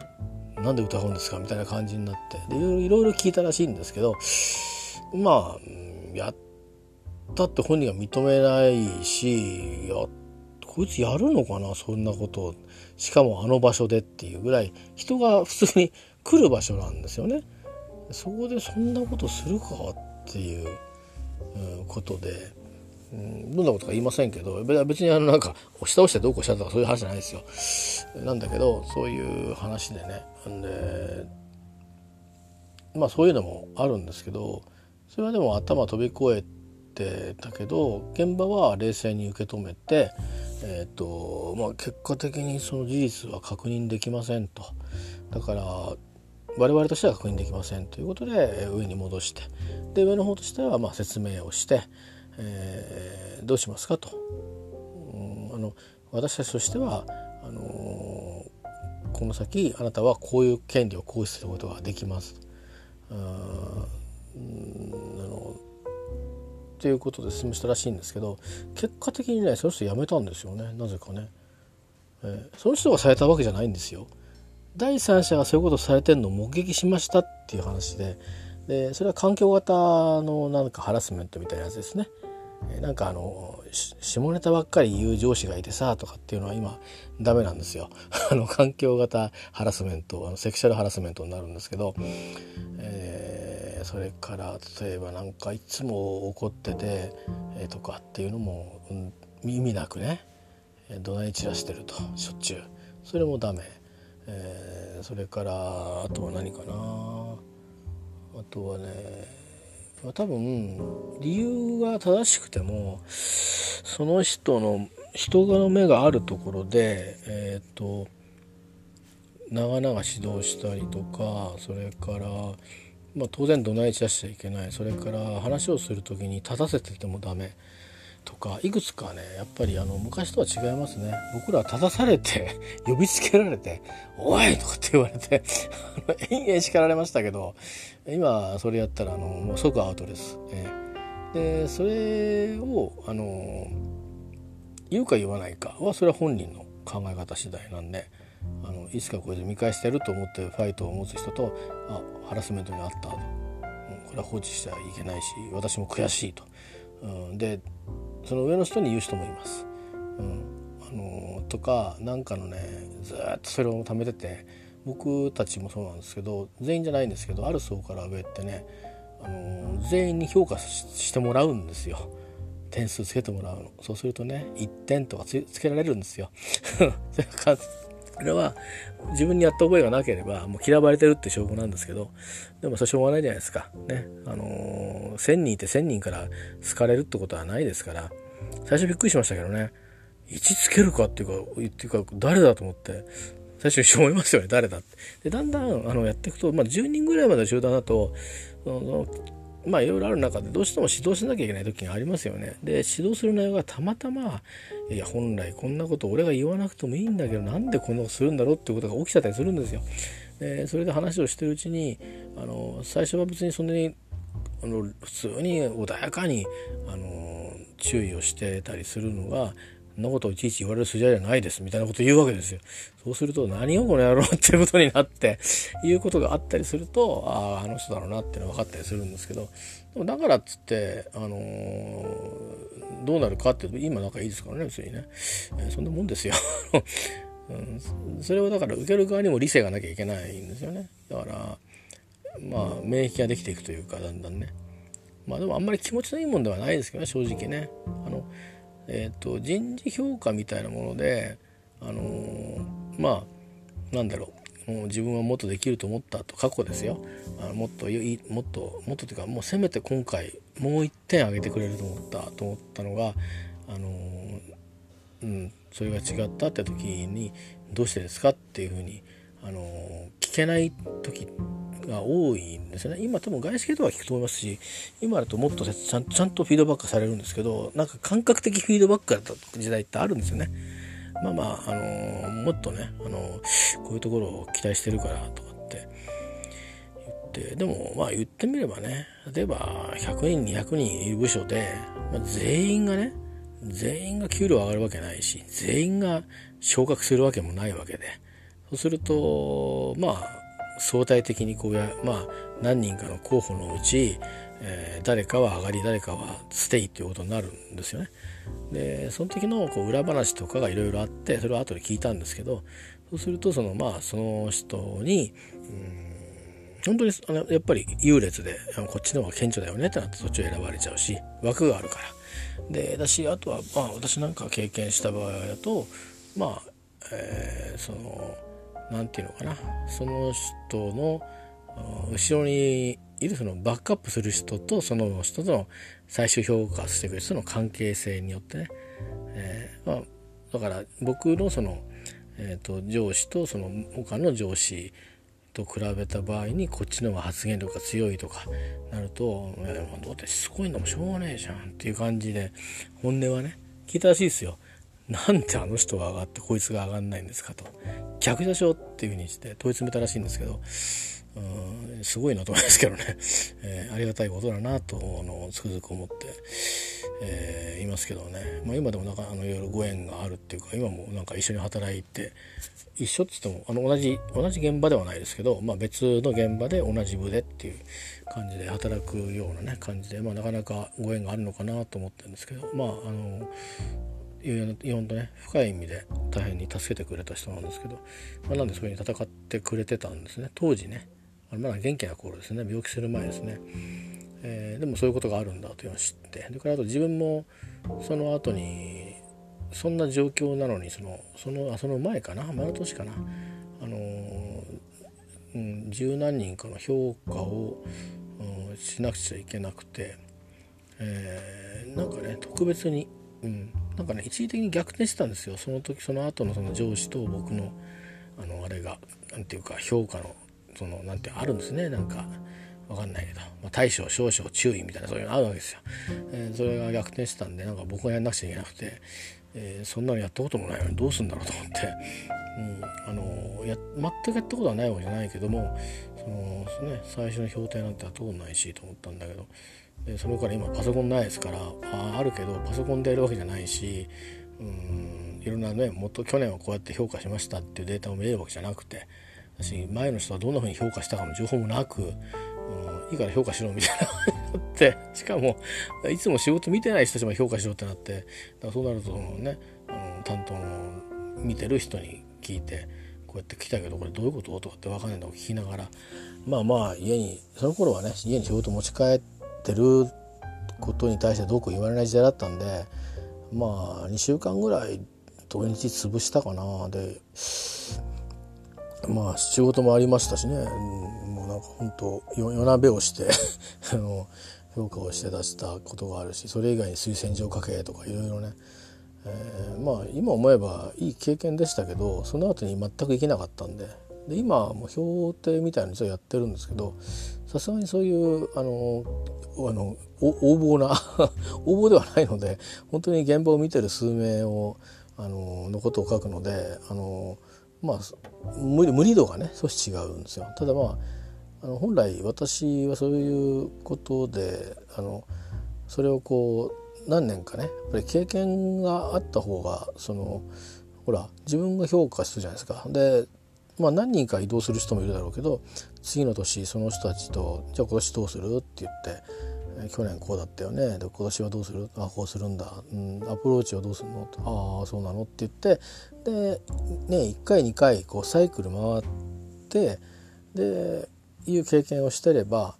「なんで疑うんですか?」みたいな感じになって。でいろいろ聞いたらしいんですけどまあやったって本人は認めないしやこいつやるのかな？そんなこと。しかもあの場所でっていうぐらい。人が普通に来る場所なんですよね。そこでそんなことするかっていうことで。うん、どんなことか言いませんけど別にあのなんか押し倒してどうこうしたとかそういう話じゃないですよ。なんだけどそういう話でねんでまあそういうのもあるんですけどそれはでも頭飛び越えてたけど現場は冷静に受け止めて、えーとまあ、結果的にその事実は確認できませんと。だから我々としては確認できませんということで上に戻してで上の方としてはまあ説明をしてえー、どうしますかと、うん、あの私たちとしてはあのー、この先あなたはこういう権利を行使することができます。あのということで進めしたらしいんですけど結果的にねその人辞めたんですよねなぜかね、えー、その人がされたわけじゃないんですよ。第三者がそういうことされてるのを目撃しましたっていう話ででそれは環境型のなんかハラスメントみたいなやつですね。なんかあの下ネタばっかり言う上司がいてさとかっていうのは今ダメなんですよ。あの環境型ハラスメントあのセクシャルハラスメントになるんですけど、えー、それから例えばなんかいつも怒ってて、えー、とかっていうのも、うん、意味なくね怒鳴り散らしてるとしょっちゅう。それもダメ、えー、それからあとは何かな。あとはね多分理由が正しくてもその人の人の目があるところでえっ、ー、と長々指導したりとかそれから、まあ、当然怒鳴り散らしちゃいけない。それから話をする時に立たせててもダメ。とかいくつかねやっぱりあの昔とは違いますね僕らは立たされて 呼びつけられて「おい!」とかって言われて 延々叱られましたけど今それやったらあのもう即アウトです。えー、でそれをあの言うか言わないかはそれは本人の考え方次第なんであのいつかこれで見返してると思ってファイトを持つ人とあハラスメントにあったと、これは放置してはいけないし私も悔しいと。うん、でその上の人に言う人もいます。うん、あのとかなんかのねずっとそれを貯めてて僕たちもそうなんですけど全員じゃないんですけどある層から上ってねあの全員に評価してもらうんですよ。点数つけてもらうのそうするとね1点とかつけられるんですよ。これは自分にやった覚えがなければもう嫌われてるって証拠なんですけどでもそれしょうがないじゃないですか。ね。あのー、1000人いて1000人から好かれるってことはないですから最初びっくりしましたけどね。位置つけるかっていうか言っていうか誰だと思って最初に思いますよね誰だって。でだんだんあのやっていくと、まあ、10人ぐらいまでの集団だとそのまあいろいろある中でどうしても指導しなきゃいけない時がありますよね。で指導する内容がたまたまいや本来こんなこと俺が言わなくてもいいんだけどなんでこんなことするんだろうっていうことが起きちゃったりするんですよ。でそれで話をしてるうちにあの最初は別にそんなにあの普通に穏やかにあの注意をしてたりするのがそんなことをいちいち言われる筋合いじゃないですみたいなこと言うわけですよ。そうすると何をこの野郎っていうことになっていうことがあったりするとあああの人だろうなっていうのは分かったりするんですけどでもだからっつってあのー、どうなるかっていうと今仲いいですからね別にね、えー、そんなもんですよ。うん、それはだから受ける側にも理性がなきゃいけないんですよね。だからまあ免疫ができていくというかだんだんね。まあでもあんまり気持ちのいいもんではないですけどね正直ね。あのえーと、人事評価みたいなもので、あのー、まあなんだろう。もう自分はもっとできると思ったと過去ですよ。あのもっといもっともっとというかもうせめて今回もう1点上げてくれると思ったと思ったのが、あのー、うん、それが違ったって時にどうしてですかっていうふうに、あのー、聞けない時ってが多いんですよね。今多分外資系とは聞くと思いますし今だともっとちゃんちゃんとフィードバックされるんですけどなんか感覚的フィードバックだった時代ってあるんですよね。まあまあ、あのー、もっとね、あのー、こういうところを期待してるからとかって言ってでもまあ言ってみればね例えば100人200人いる部署で、まあ、全員がね全員が給料上がるわけないし全員が昇格するわけもないわけで。そうするとまあ相対的にこうや、まあ、何人かの候補のうち、えー、誰かは上がり誰かはステイっていうことになるんですよね。でその時のこう裏話とかがいろいろあってそれを後で聞いたんですけどそうするとそのまあその人にうん本当にあのやっぱり優劣でこっちの方が顕著だよねってなってそっちを選ばれちゃうし枠があるから。でだしあとはまあ私なんか経験した場合だとまあ、えー、その何て言うのかなその人の後ろにいるそのバックアップする人とその人との最終評価してくる人の関係性によってね、えー、まあ、だから僕のその、えーと、上司とその他の上司と比べた場合にこっちの方が発言力が強いとかなると「えー、どうってすごいんだもんしょうがねえじゃん」っていう感じで本音はね聞いたらしいですよ。なんであの人が上がってこいつが上がんないんですかと。逆でしょっていうふうにして問い詰めたらしいんですけどうんすごいなと思いますけどね、えー、ありがたいことだなとあのつくづく思ってえー、いますけどね、まあ、今でもなんかあのいろいろご縁があるっていうか今もなんか一緒に働いて一緒っつってもあの同じ同じ現場ではないですけど、まあ、別の現場で同じ部でっていう感じで働くようなね感じで、まあ、なかなかご縁があるのかなと思ってるんですけどまああのいろんとね深い意味で大変に助けてくれた人なんですけど、まあ、なんでそういうふうに戦ってくれてたんですね。当時ねまだ元気な頃ですね。病気する前ですね、えー、でもそういうことがあるんだというのを知ってそれからあと自分もその後にそんな状況なのにそのそのあその前かな前の年かなあのうん、十何人かの評価を、うん、しなくちゃいけなくて、えー、なんかね特別に、うん、なんかね一時的に逆転してたんですよ。その時その後のその上司と僕のあのあれが何て言うか評価のそのなんてあるんですね。なんか分かんないけど、まあ、大将少々注意みたいなそういうのあるわけですよ、えー、それが逆転してたんでなんか僕がやんなくちゃいけなくて、えー、そんなのやったこともないのにどうすんだろうと思って、うん、あのや全くやったことはないわけじゃないけどもその、ね、最初の評定なんて通んないしと思ったんだけど。でそれから今パソコンないですからああるけどパソコンでやるわけじゃないしうんいろんなねもっと去年はこうやって評価しましたっていうデータを見れるわけじゃなくて私前の人はどんなふうに評価したかの情報もなく、うん、いいから評価しろみたいなってしかもいつも仕事見てない人たちも評価しろってなってだからそうなるとそのねあの担当の見てる人に聞いてこうやって来たけどこれどういうこと？とかって分かんないのを聞きながらまあまあ家にその頃はね家に仕事持ち帰っててることに対してどうこう言われない時代だったんでまあ2週間ぐらい土日潰したかな。でまあ仕事もありましたしね、もうなんか本当夜なべをして あの評価をして出したことがあるしそれ以外に推薦状書けとかいろいろね、えー、まあ今思えばいい経験でしたけどその後に全く行けなかったんで。で今もう評定みたいなのをやってるんですけどさすがにそういうあのあの横暴な 横暴ではないので本当に現場を見てる数名をあののことを書くのであのまあ無理無理度がね少し違うんですよ。ただまああの本来私はそういうことであのそれをこう何年かねやっぱり経験があった方がそのほら自分が評価するじゃないですか。でまあ何人か移動する人もいるだろうけど次の年その人たちと「じゃあ今年どうする?」って言って去年こうだったよね。で今年はどうする？あこうするんだ、うん、アプローチはどうするの？ああそうなの？って言ってでね1回2回こうサイクル回ってでいう経験をしてれば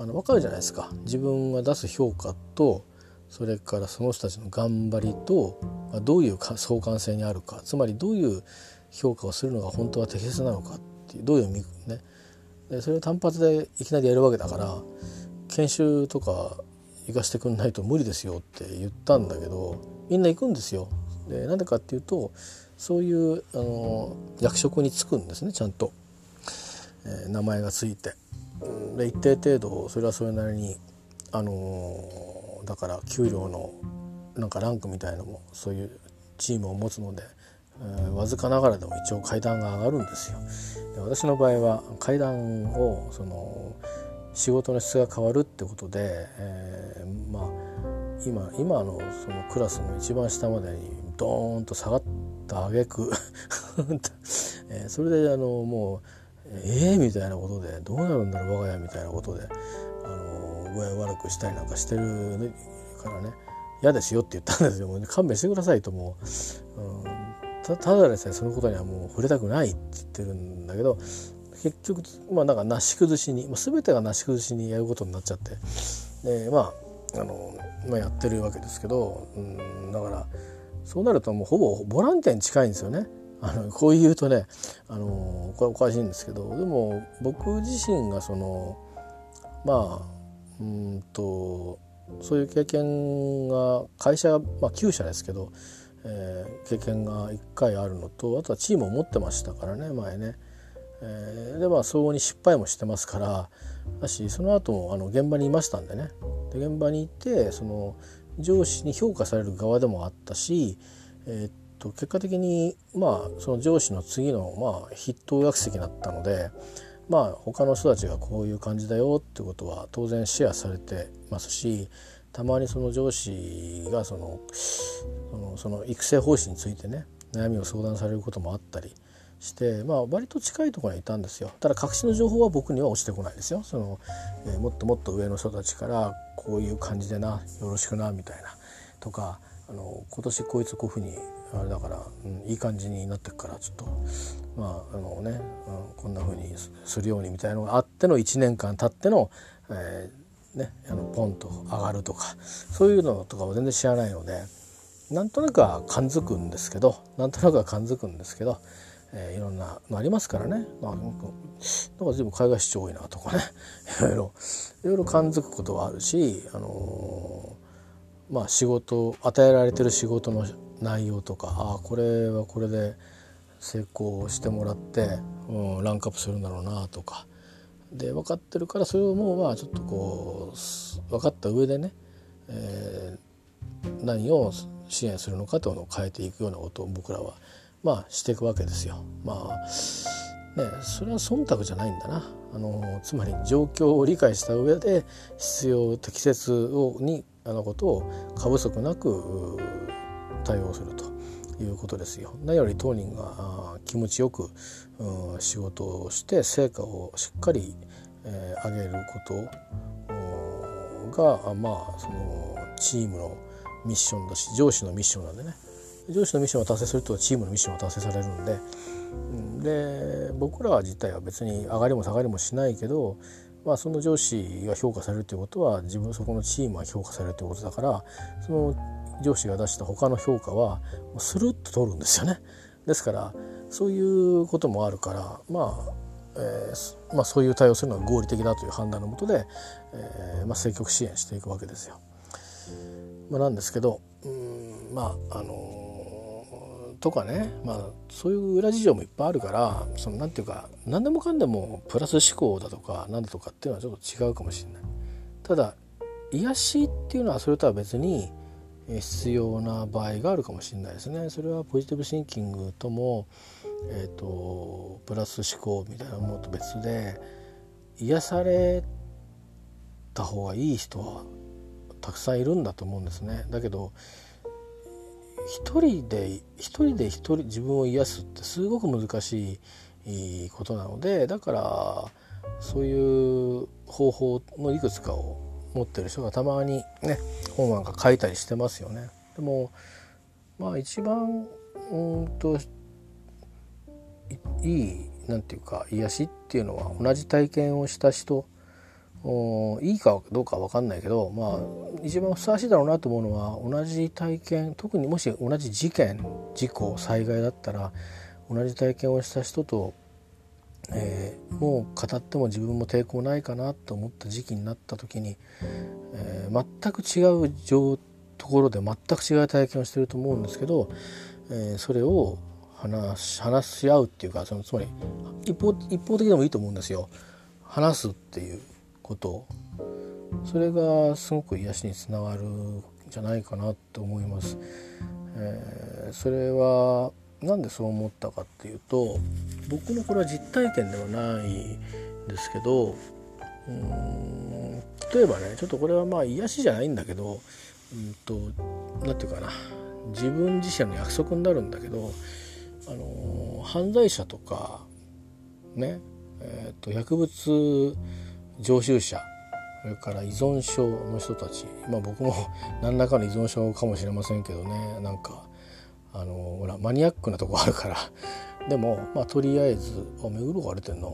あの分かるじゃないですか。自分が出す評価とそれからその人たちの頑張りとどういう相関性にあるか。つまりどういう評価をするのが本当は適切なのかっていうどういうねでそれを単発でいきなりやるわけだから研修とか行かしてくんないと無理ですよって言ったんだけどみんな行くんですよ。でなんでかっていうとそういうあの役職に就くんですねちゃんと、えー、名前がついて。で一定程度それはそれなりにあのだから給料のなんかランクみたいのもそういうチームを持つので、わずかながらでも一応階段が上がるんですよ。で私の場合は階段をその仕事の質が変わるってことで、えー、まあ今今のそのクラスの一番下までにドーンと下がった挙句 えー、それであのもうええー、みたいなことでどうなるんだろう我が家みたいなことであの具合悪くしたりなんかしてるからね嫌ですよって言ったんですよもう、ね、勘弁してくださいともう、うん、ただでさえそのことにはもう触れたくないって言ってるんだけど結局まあなんかなし崩しに、まあ、全てがなし崩しにやることになっちゃってでまああの、まあ、やってるわけですけど、うん、だからそうなるともうほぼボランティアに近いんですよね。あのこう言うとねあのこれおかしいんですけどでも僕自身がそのまあうんとそういう経験が会社、まあ、9社ですけど、えー、経験が1回あるのとあとはチームを持ってましたからね前ね。えー、でまあ相応に失敗もしてますからだしその後もあの現場にいましたんでねで現場にいてその上司に評価される側でもあったし、えー、っと結果的にまあその上司の次のまあ筆頭役席だったのでまあ他の人たちがこういう感じだよってことは当然シェアされてますしたまにその上司がそのそのその育成方針についてね悩みを相談されることもあったりして、まあ、割と近いところにいたんですよ。ただ隠しの情報は僕には落ちてこないですよ。その、えー、もっともっと上の人たちからこういう感じでなよろしくなみたいな。とかあの今年こいつこういうふうにあれだから、うん、いい感じになってくからちょっとまああのね、うん、こんなふうにするようにみたいなのがあっての1年間経っての、えー、ね、あのポンと上がるとかそういうのとかを全然知らないのでなんとなくは感づくんですけどなんとなくは感づくんですけど、えー、いろんなのありますからね、まあ、なんか随分海外出張多いなとかね。いろいろいろいろ感づくことはあるし、あのー、まあ仕事与えられてる仕事の内容とかああこれはこれで成功してもらって、うん、ランクアップするんだろうなとかで分かってるからそれをもうまあちょっとこう分かった上でね、えー、何を支援するのかというのを変えていくようなことを僕らはまあしていくわけですよ。まあね、それは忖度じゃないんだなあのつまり状況を理解した上で必要適切をにあのことを過不足なく対応するということですよ。何より当人が気持ちよく、仕事をして成果をしっかり、上げることがまあそのチームのミッションだし上司のミッションなんでね上司のミッションを達成するとチームのミッションを達成されるんでで僕ら自体は別に上がりも下がりもしないけど、まあ、その上司が評価されるということは自分そこのチームが評価されるということだからその上司が出した他の評価はスルッと取るんですよね。ですからそういうこともあるからまあえーまあ、そういう対応するのは合理的だという判断のもとで、えーまあ、積極支援していくわけですよ。まあ、なんですけどうんまああのー、とかね、まあ、そういう裏事情もいっぱいあるからそのなんていうか何でもかんでもプラス思考だとか何だとかっていうのはちょっと違うかもしれない。ただ癒しっていうのはそれとは別に必要な場合があるかもしれないですね。それはポジティブシンキングとも、えーと、プラス思考みたいなものと別で癒された方がいい人はたくさんいるんだと思うんですね。だけど一人で一人で一人自分を癒すってすごく難しいことなのでだからそういう方法のいくつかを持ってる人がたまにね本なんか書いたりしてますよね。でもまあ一番うんといいなんていうか癒しっていうのは同じ体験をした人いいかどうかは分かんないけどまあ一番ふさわしいだろうなと思うのは同じ体験特にもし同じ事件事故災害だったら同じ体験をした人とえー、もう語っても自分も抵抗ないかなと思った時期になった時に、えー、全く違うところで全く違う体験をしてると思うんですけど、えー、それを話し話し合うっていうかそのつまり一方一方的でもいいと思うんですよ話すっていうことそれがすごく癒しにつながるんじゃないかなと思います。えー、それはなんでそう思ったかっていうと僕のこれは実体験ではないですけどうん例えばねちょっとこれはまあ癒しじゃないんだけどうんと何て言うかな自分自身の約束になるんだけどあの犯罪者とかねえーと、薬物常習者それから依存症の人たちまあ僕も何らかの依存症かもしれませんけどねなんかあのほらマニアックなとこあるから。でもまあとりあえず「あ目黒川出てんな」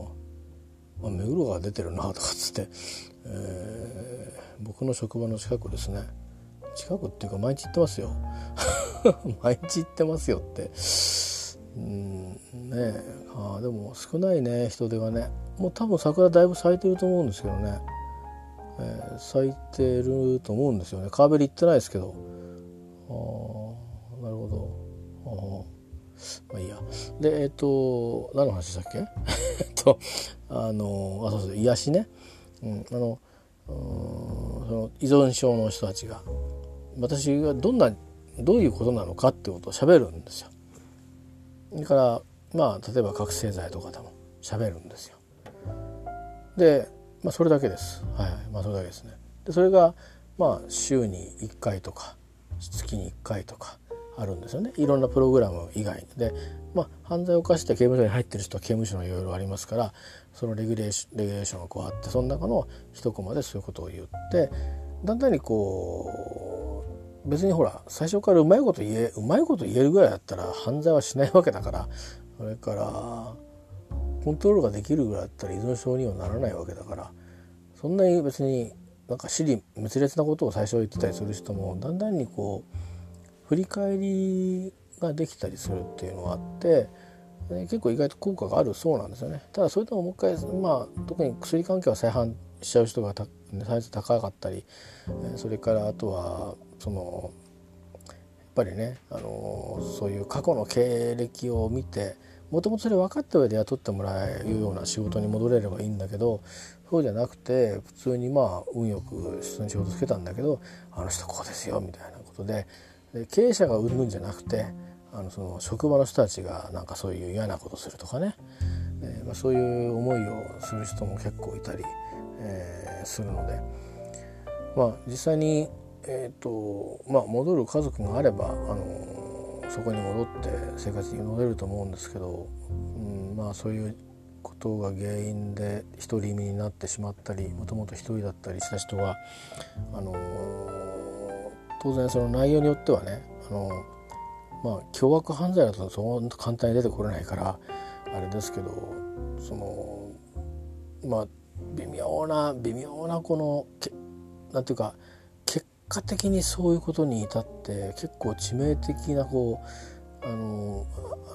あ「目黒川出てるな」とかっつって、えー、僕の職場の近くですね。近くっていうか毎日行ってますよ。毎日行ってますよって。うんねあでも少ないね人手がね。もう多分桜だいぶ咲いてると思うんですけどね、えー、咲いてると思うんですよね。川べり行ってないですけど。ああまあいいや。で、えっ、と、何の話だっけ？えっと、あの、あ、そうそう、癒しね。うん、あの、うんその依存症の人たちが、私がどんな、どういうことなのかってことを喋るんですよ。だから、まあ、例えば覚醒剤とかでも喋るんですよ。で、まあ、それだけです。はい、まあ、それだけですね。で、それが、まあ週に1回とか月に1回とかあるんですよね。いろんなプログラム以外で、まあ、犯罪を犯して刑務所に入ってる人は刑務所のいろいろありますからそのレギュレーションレギュレーションがこうあってその中の一コマでそういうことを言ってだんだんにこう別にほら最初からうまいこと言えうまいこと言えるぐらいだったら犯罪はしないわけだからそれからコントロールができるぐらいだったら依存症にはならないわけだからそんなに別になんか私利滅裂なことを最初言ってたりする人もだんだんにこう振り返りができたりするっていうのがあって結構意外と効果があるそうなんですよね。ただそれでももう一回まあ特に薬関係は再犯しちゃう人がサイズ高かったりそれからあとはそのやっぱりねあのそういう過去の経歴を見てもともとそれ分かった上で雇ってもらえるような仕事に戻れればいいんだけどそうじゃなくて普通にまあ運よく普通に仕事つけたんだけどあの人こうですよみたいなことでで経営者がうんぬんじゃなくてあのその職場の人たちがなんかそういう嫌なことするとかね、えー、まあ、そういう思いをする人も結構いたり、えー、するので。まあ実際に、えーとまあ、戻る家族があれば、あのそこに戻って生活に戻れると思うんですけど、うん、まあそういうことが原因で独り身になってしまったりもともと一人だったりした人はあの当然その内容によってはねあのまあ凶悪犯罪だとそう簡単に出てこれないからあれですけどそのまあ微妙な微妙なこのけなんていうか結果的にそういうことに至って結構致命的なこうあの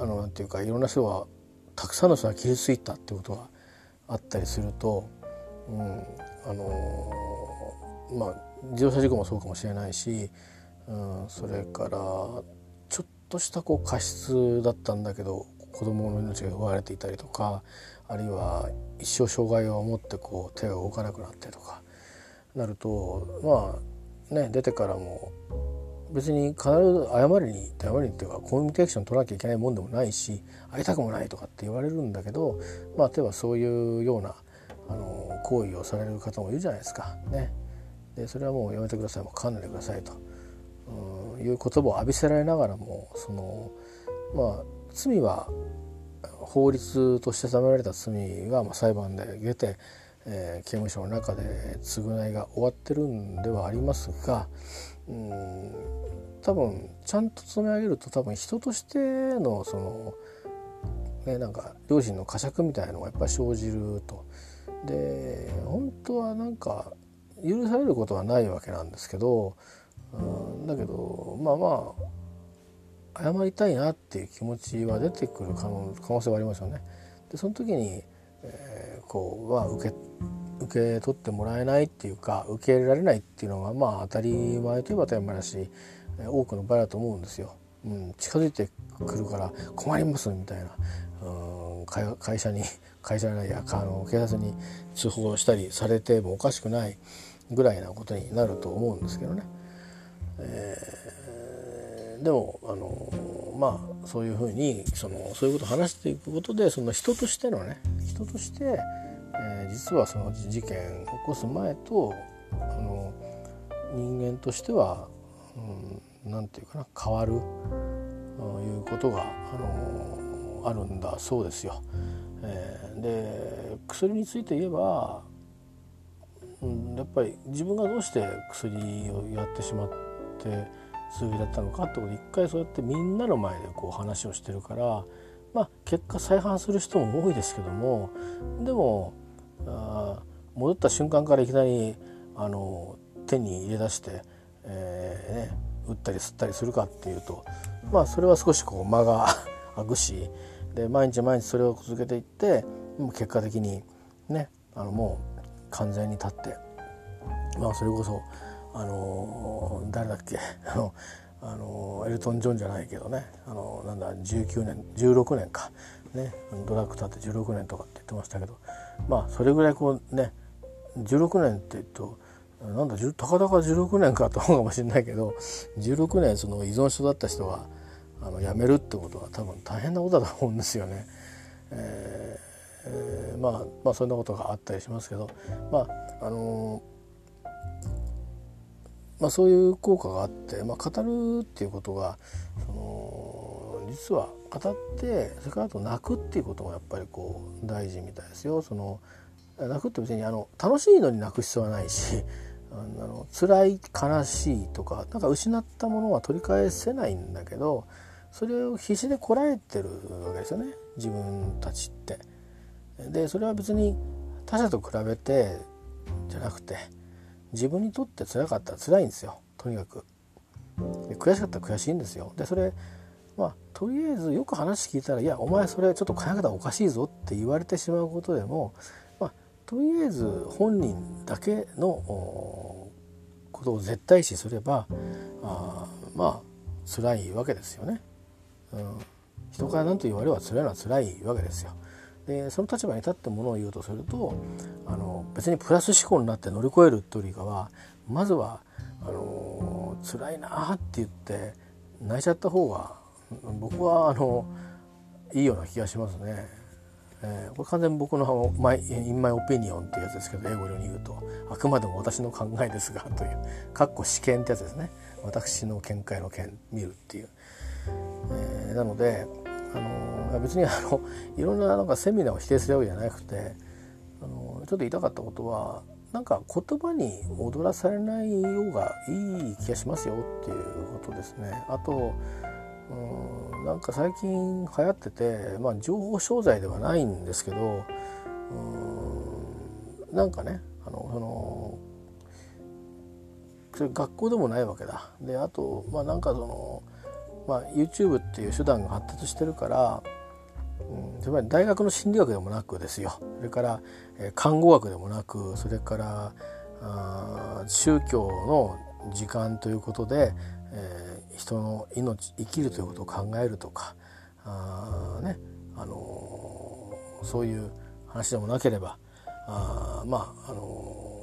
あのなんていうかいろんな人がたくさんの人が傷ついたってことがあったりすると、うん、あのまあ自動車事故もそうかもしれないし、うん、それからちょっとしたこう過失だったんだけど子供の命が奪われていたりとかあるいは一生障害を持ってこう手が動かなくなってとかなるとまあね出てからも別に必ず謝りに謝りにっていうかコミュニケーション取らなきゃいけないもんでもないし会いたくもないとかって言われるんだけどまあ例えばそういうようなあの行為をされる方もいるじゃないですかね。でそれはもうやめてくださいもう勘んでくださいと、うん、いう言葉を浴びせられながらもそのまあ罪は法律として定められた罪が、まあ、裁判で出て、えー、刑務所の中で償いが終わってるんではありますがうん多分ちゃんと勤め上げると多分人としてのそのねなんか両親の呵責みたいのがやっぱり生じると。で本当はなんか許されることはないわけなんですけど、うん、だけどまあまあ謝りたいなっていう気持ちは出てくる可能可能性はありますよね。でその時に、えー、こうは受け受け取ってもらえないっていうか受け入れられないっていうのがまあ当たり前といえば当たり前だし多くの場合だと思うんですよ。うん、近づいてくるから困りますみたいな、うん、会社に会社やあの警察に通報したりされてもおかしくないぐらいなことになると思うんですけどね。えー、でもあのまあそういうふうにそのそういうことを話していくことでその人としてのね人として、えー、実はその事件を起こす前とあの人間としては何、うん、て言うかな変わるということが、あのあるんだそうですよ。えー、で薬について言えばうん、やっぱり自分がどうして薬をやってしまって数日だったのかってことで一回そうやってみんなの前でこう話をしてるからまあ結果再犯する人も多いですけどもでもあ戻った瞬間からいきなりあの手に入れ出して、えーね、打ったり吸ったりするかっていうとまあそれは少しこう間が 空くしで毎日毎日それを続けていって結果的にねあのもう完全に立ってまあそれこそあの誰だっけ あのあのエルトン・ジョンじゃないけどねあのなんだ19年16年かねドラッグ立って16年とかって言ってましたけどまあそれぐらいこうね16年って言うとなんだたかだか16年かと思うかもしれないけど16年その依存症だった人があの辞めるってことは多分大変なことだと思うんですよね。えーえー、まあ、まあそんなことがあったりしますけどまああの、まあ、そういう効果があって、まあ、語るっていうことがその実は語ってそれからあと泣くっていうこともやっぱりこう大事みたいですよ。その泣くって別にあの楽しいのに泣く必要はないし あの辛い悲しいとかなんか失ったものは取り返せないんだけどそれを必死でこらえてるわけですよね自分たちって。でそれは別に他者と比べてじゃなくて自分にとって辛かったら辛いんですよとにかく。悔しかったら悔しいんですよ。でそれまあとりあえずよく話聞いたら「いやお前それちょっと考え方おかしいぞ」って言われてしまうことでも、まあ、とりあえず本人だけのことを絶対視すればあまあ辛いわけですよね。うん、人から何と言われれば辛いのは辛いわけですよ。でその立場に立ってものを言うとするとあの別にプラス思考になって乗り越えるというよりかはまずはあの辛いなって言って泣いちゃった方が僕はあのいいような気がしますね。えー、これ完全に僕のマイ「インマイオピニオン」っていうやつですけど英語で言うとあくまでも私の考えですが という「かっこ試験」ってやつですね私の見解の見見るっていう。えー、なのであの別にあの いろんななんかセミナーを否定するわけじゃなくてあのちょっと言いたかったことはなんか言葉に踊らされないようがいい気がしますよっていうことですね。あとうんなんか最近流行ってて、まあ、情報商材ではないんですけどうんなんかねあのそのそれ学校でもないわけだ。であとまあなんかそのまあ、YouTube っていう手段が発達してるから、うん、つまり大学の心理学でもなくですよ。それから、えー、看護学でもなくそれからあ宗教の時間ということで、えー、人の命生きるということを考えるとかあ、ねあのー、そういう話でもなければあまあ、あの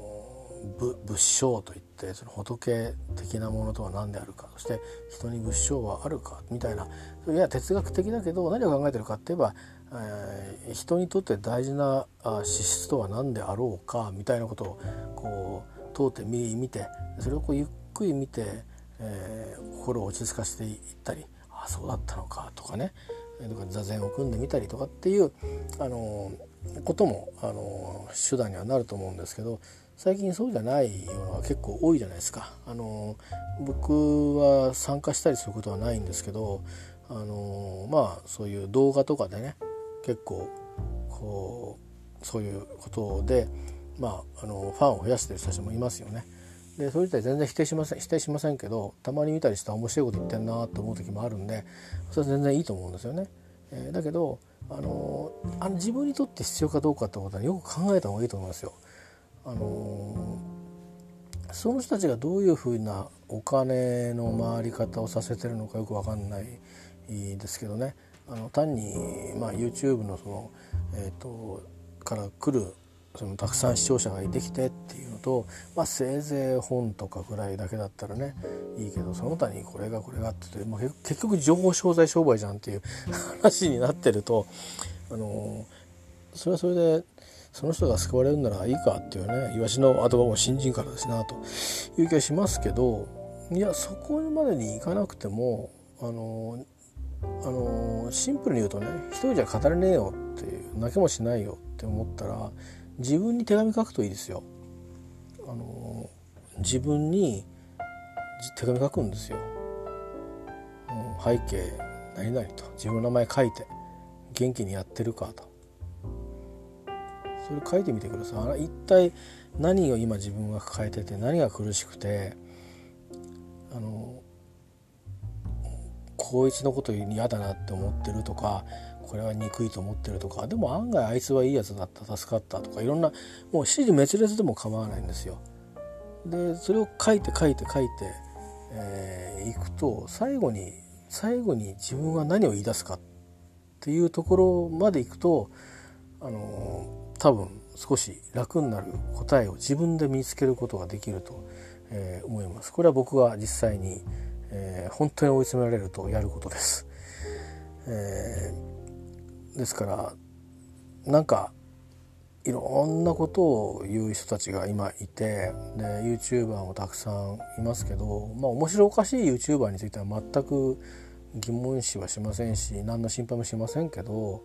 仏性といってその仏的なものとは何であるかそして人に仏性はあるかみたいな。いや哲学的だけど何を考えてるかって言えば、えー、人にとって大事な資質とは何であろうかみたいなことをこう問うて見てそれをこうゆっくり見て、えー、心を落ち着かせていったりああそうだったのかとかね。とか座禅を組んでみたりとかっていうあのこともあの手段にはなると思うんですけど最近そうじゃないようなのが結構多いじゃないですか。あの僕は参加したりすることはないんですけどあのまあそういう動画とかでね結構こうそういうことで、まあ、あのファンを増やしてる人たちもいますよね。でそれ自体全然否定しません否定しませんけどたまに見たりして面白いこと言ってんなと思う時もあるんでそれは全然いいと思うんですよね。えー、だけどあのあの自分にとって必要かどうかってことはよく考えた方がいいと思いますよ。あのその人たちがどういうふうなお金の回り方をさせてるのかよく分かんないですけどね。あの単に、まあ、YouTube のその、えーと、から来るそのたくさん視聴者ができてっていうのと、まあ、せいぜい本とかぐらいだけだったらねいいけどその他にこれがこれがってって、まあ、結局情報商材商売じゃんっていう 話になってるとあのそれはそれでその人が救われるならいいかっていうねイワシの後も新人からですなという気がしますけどいやそこまでに行かなくてもあのあのシンプルに言うとね一人じゃ語れねえよっていう泣けもしないよって思ったら自分に手紙書くといいですよ。あの自分に手紙書くんですよ。背景何々と自分の名前書いて元気にやってるかとそれ書いてみてください一体何を今自分が抱えてて何が苦しくてあのこいつのこと嫌だなって思ってるとかこれは憎いと思ってるとかでも案外あいつはいいやつだった助かったとかいろんなもう指示滅裂でも構わないんですよ。でそれを書いて書いて書いて、えー、いくと最後に最後に自分は何を言い出すかっていうところまでいくとあの多分少し楽になる答えを自分で見つけることができると、えー、思います。これは僕が実際に、えー、本当に追い詰められるとやることです。えー、ですからなんかいろんなことを言う人たちが今いてで YouTuber もたくさんいますけどまあ面白おかしい YouTuber については全く疑問視はしませんし何の心配もしませんけど、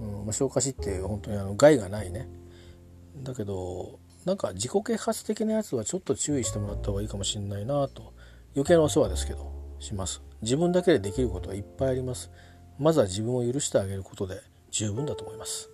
うん、まあ、消化しって本当にあの害がないね。だけどなんか自己啓発的なやつはちょっと注意してもらった方がいいかもしれないなと。余計なお世話ですけどします。自分だけでできることはいっぱいあります。まずは自分を許してあげることで十分だと思います。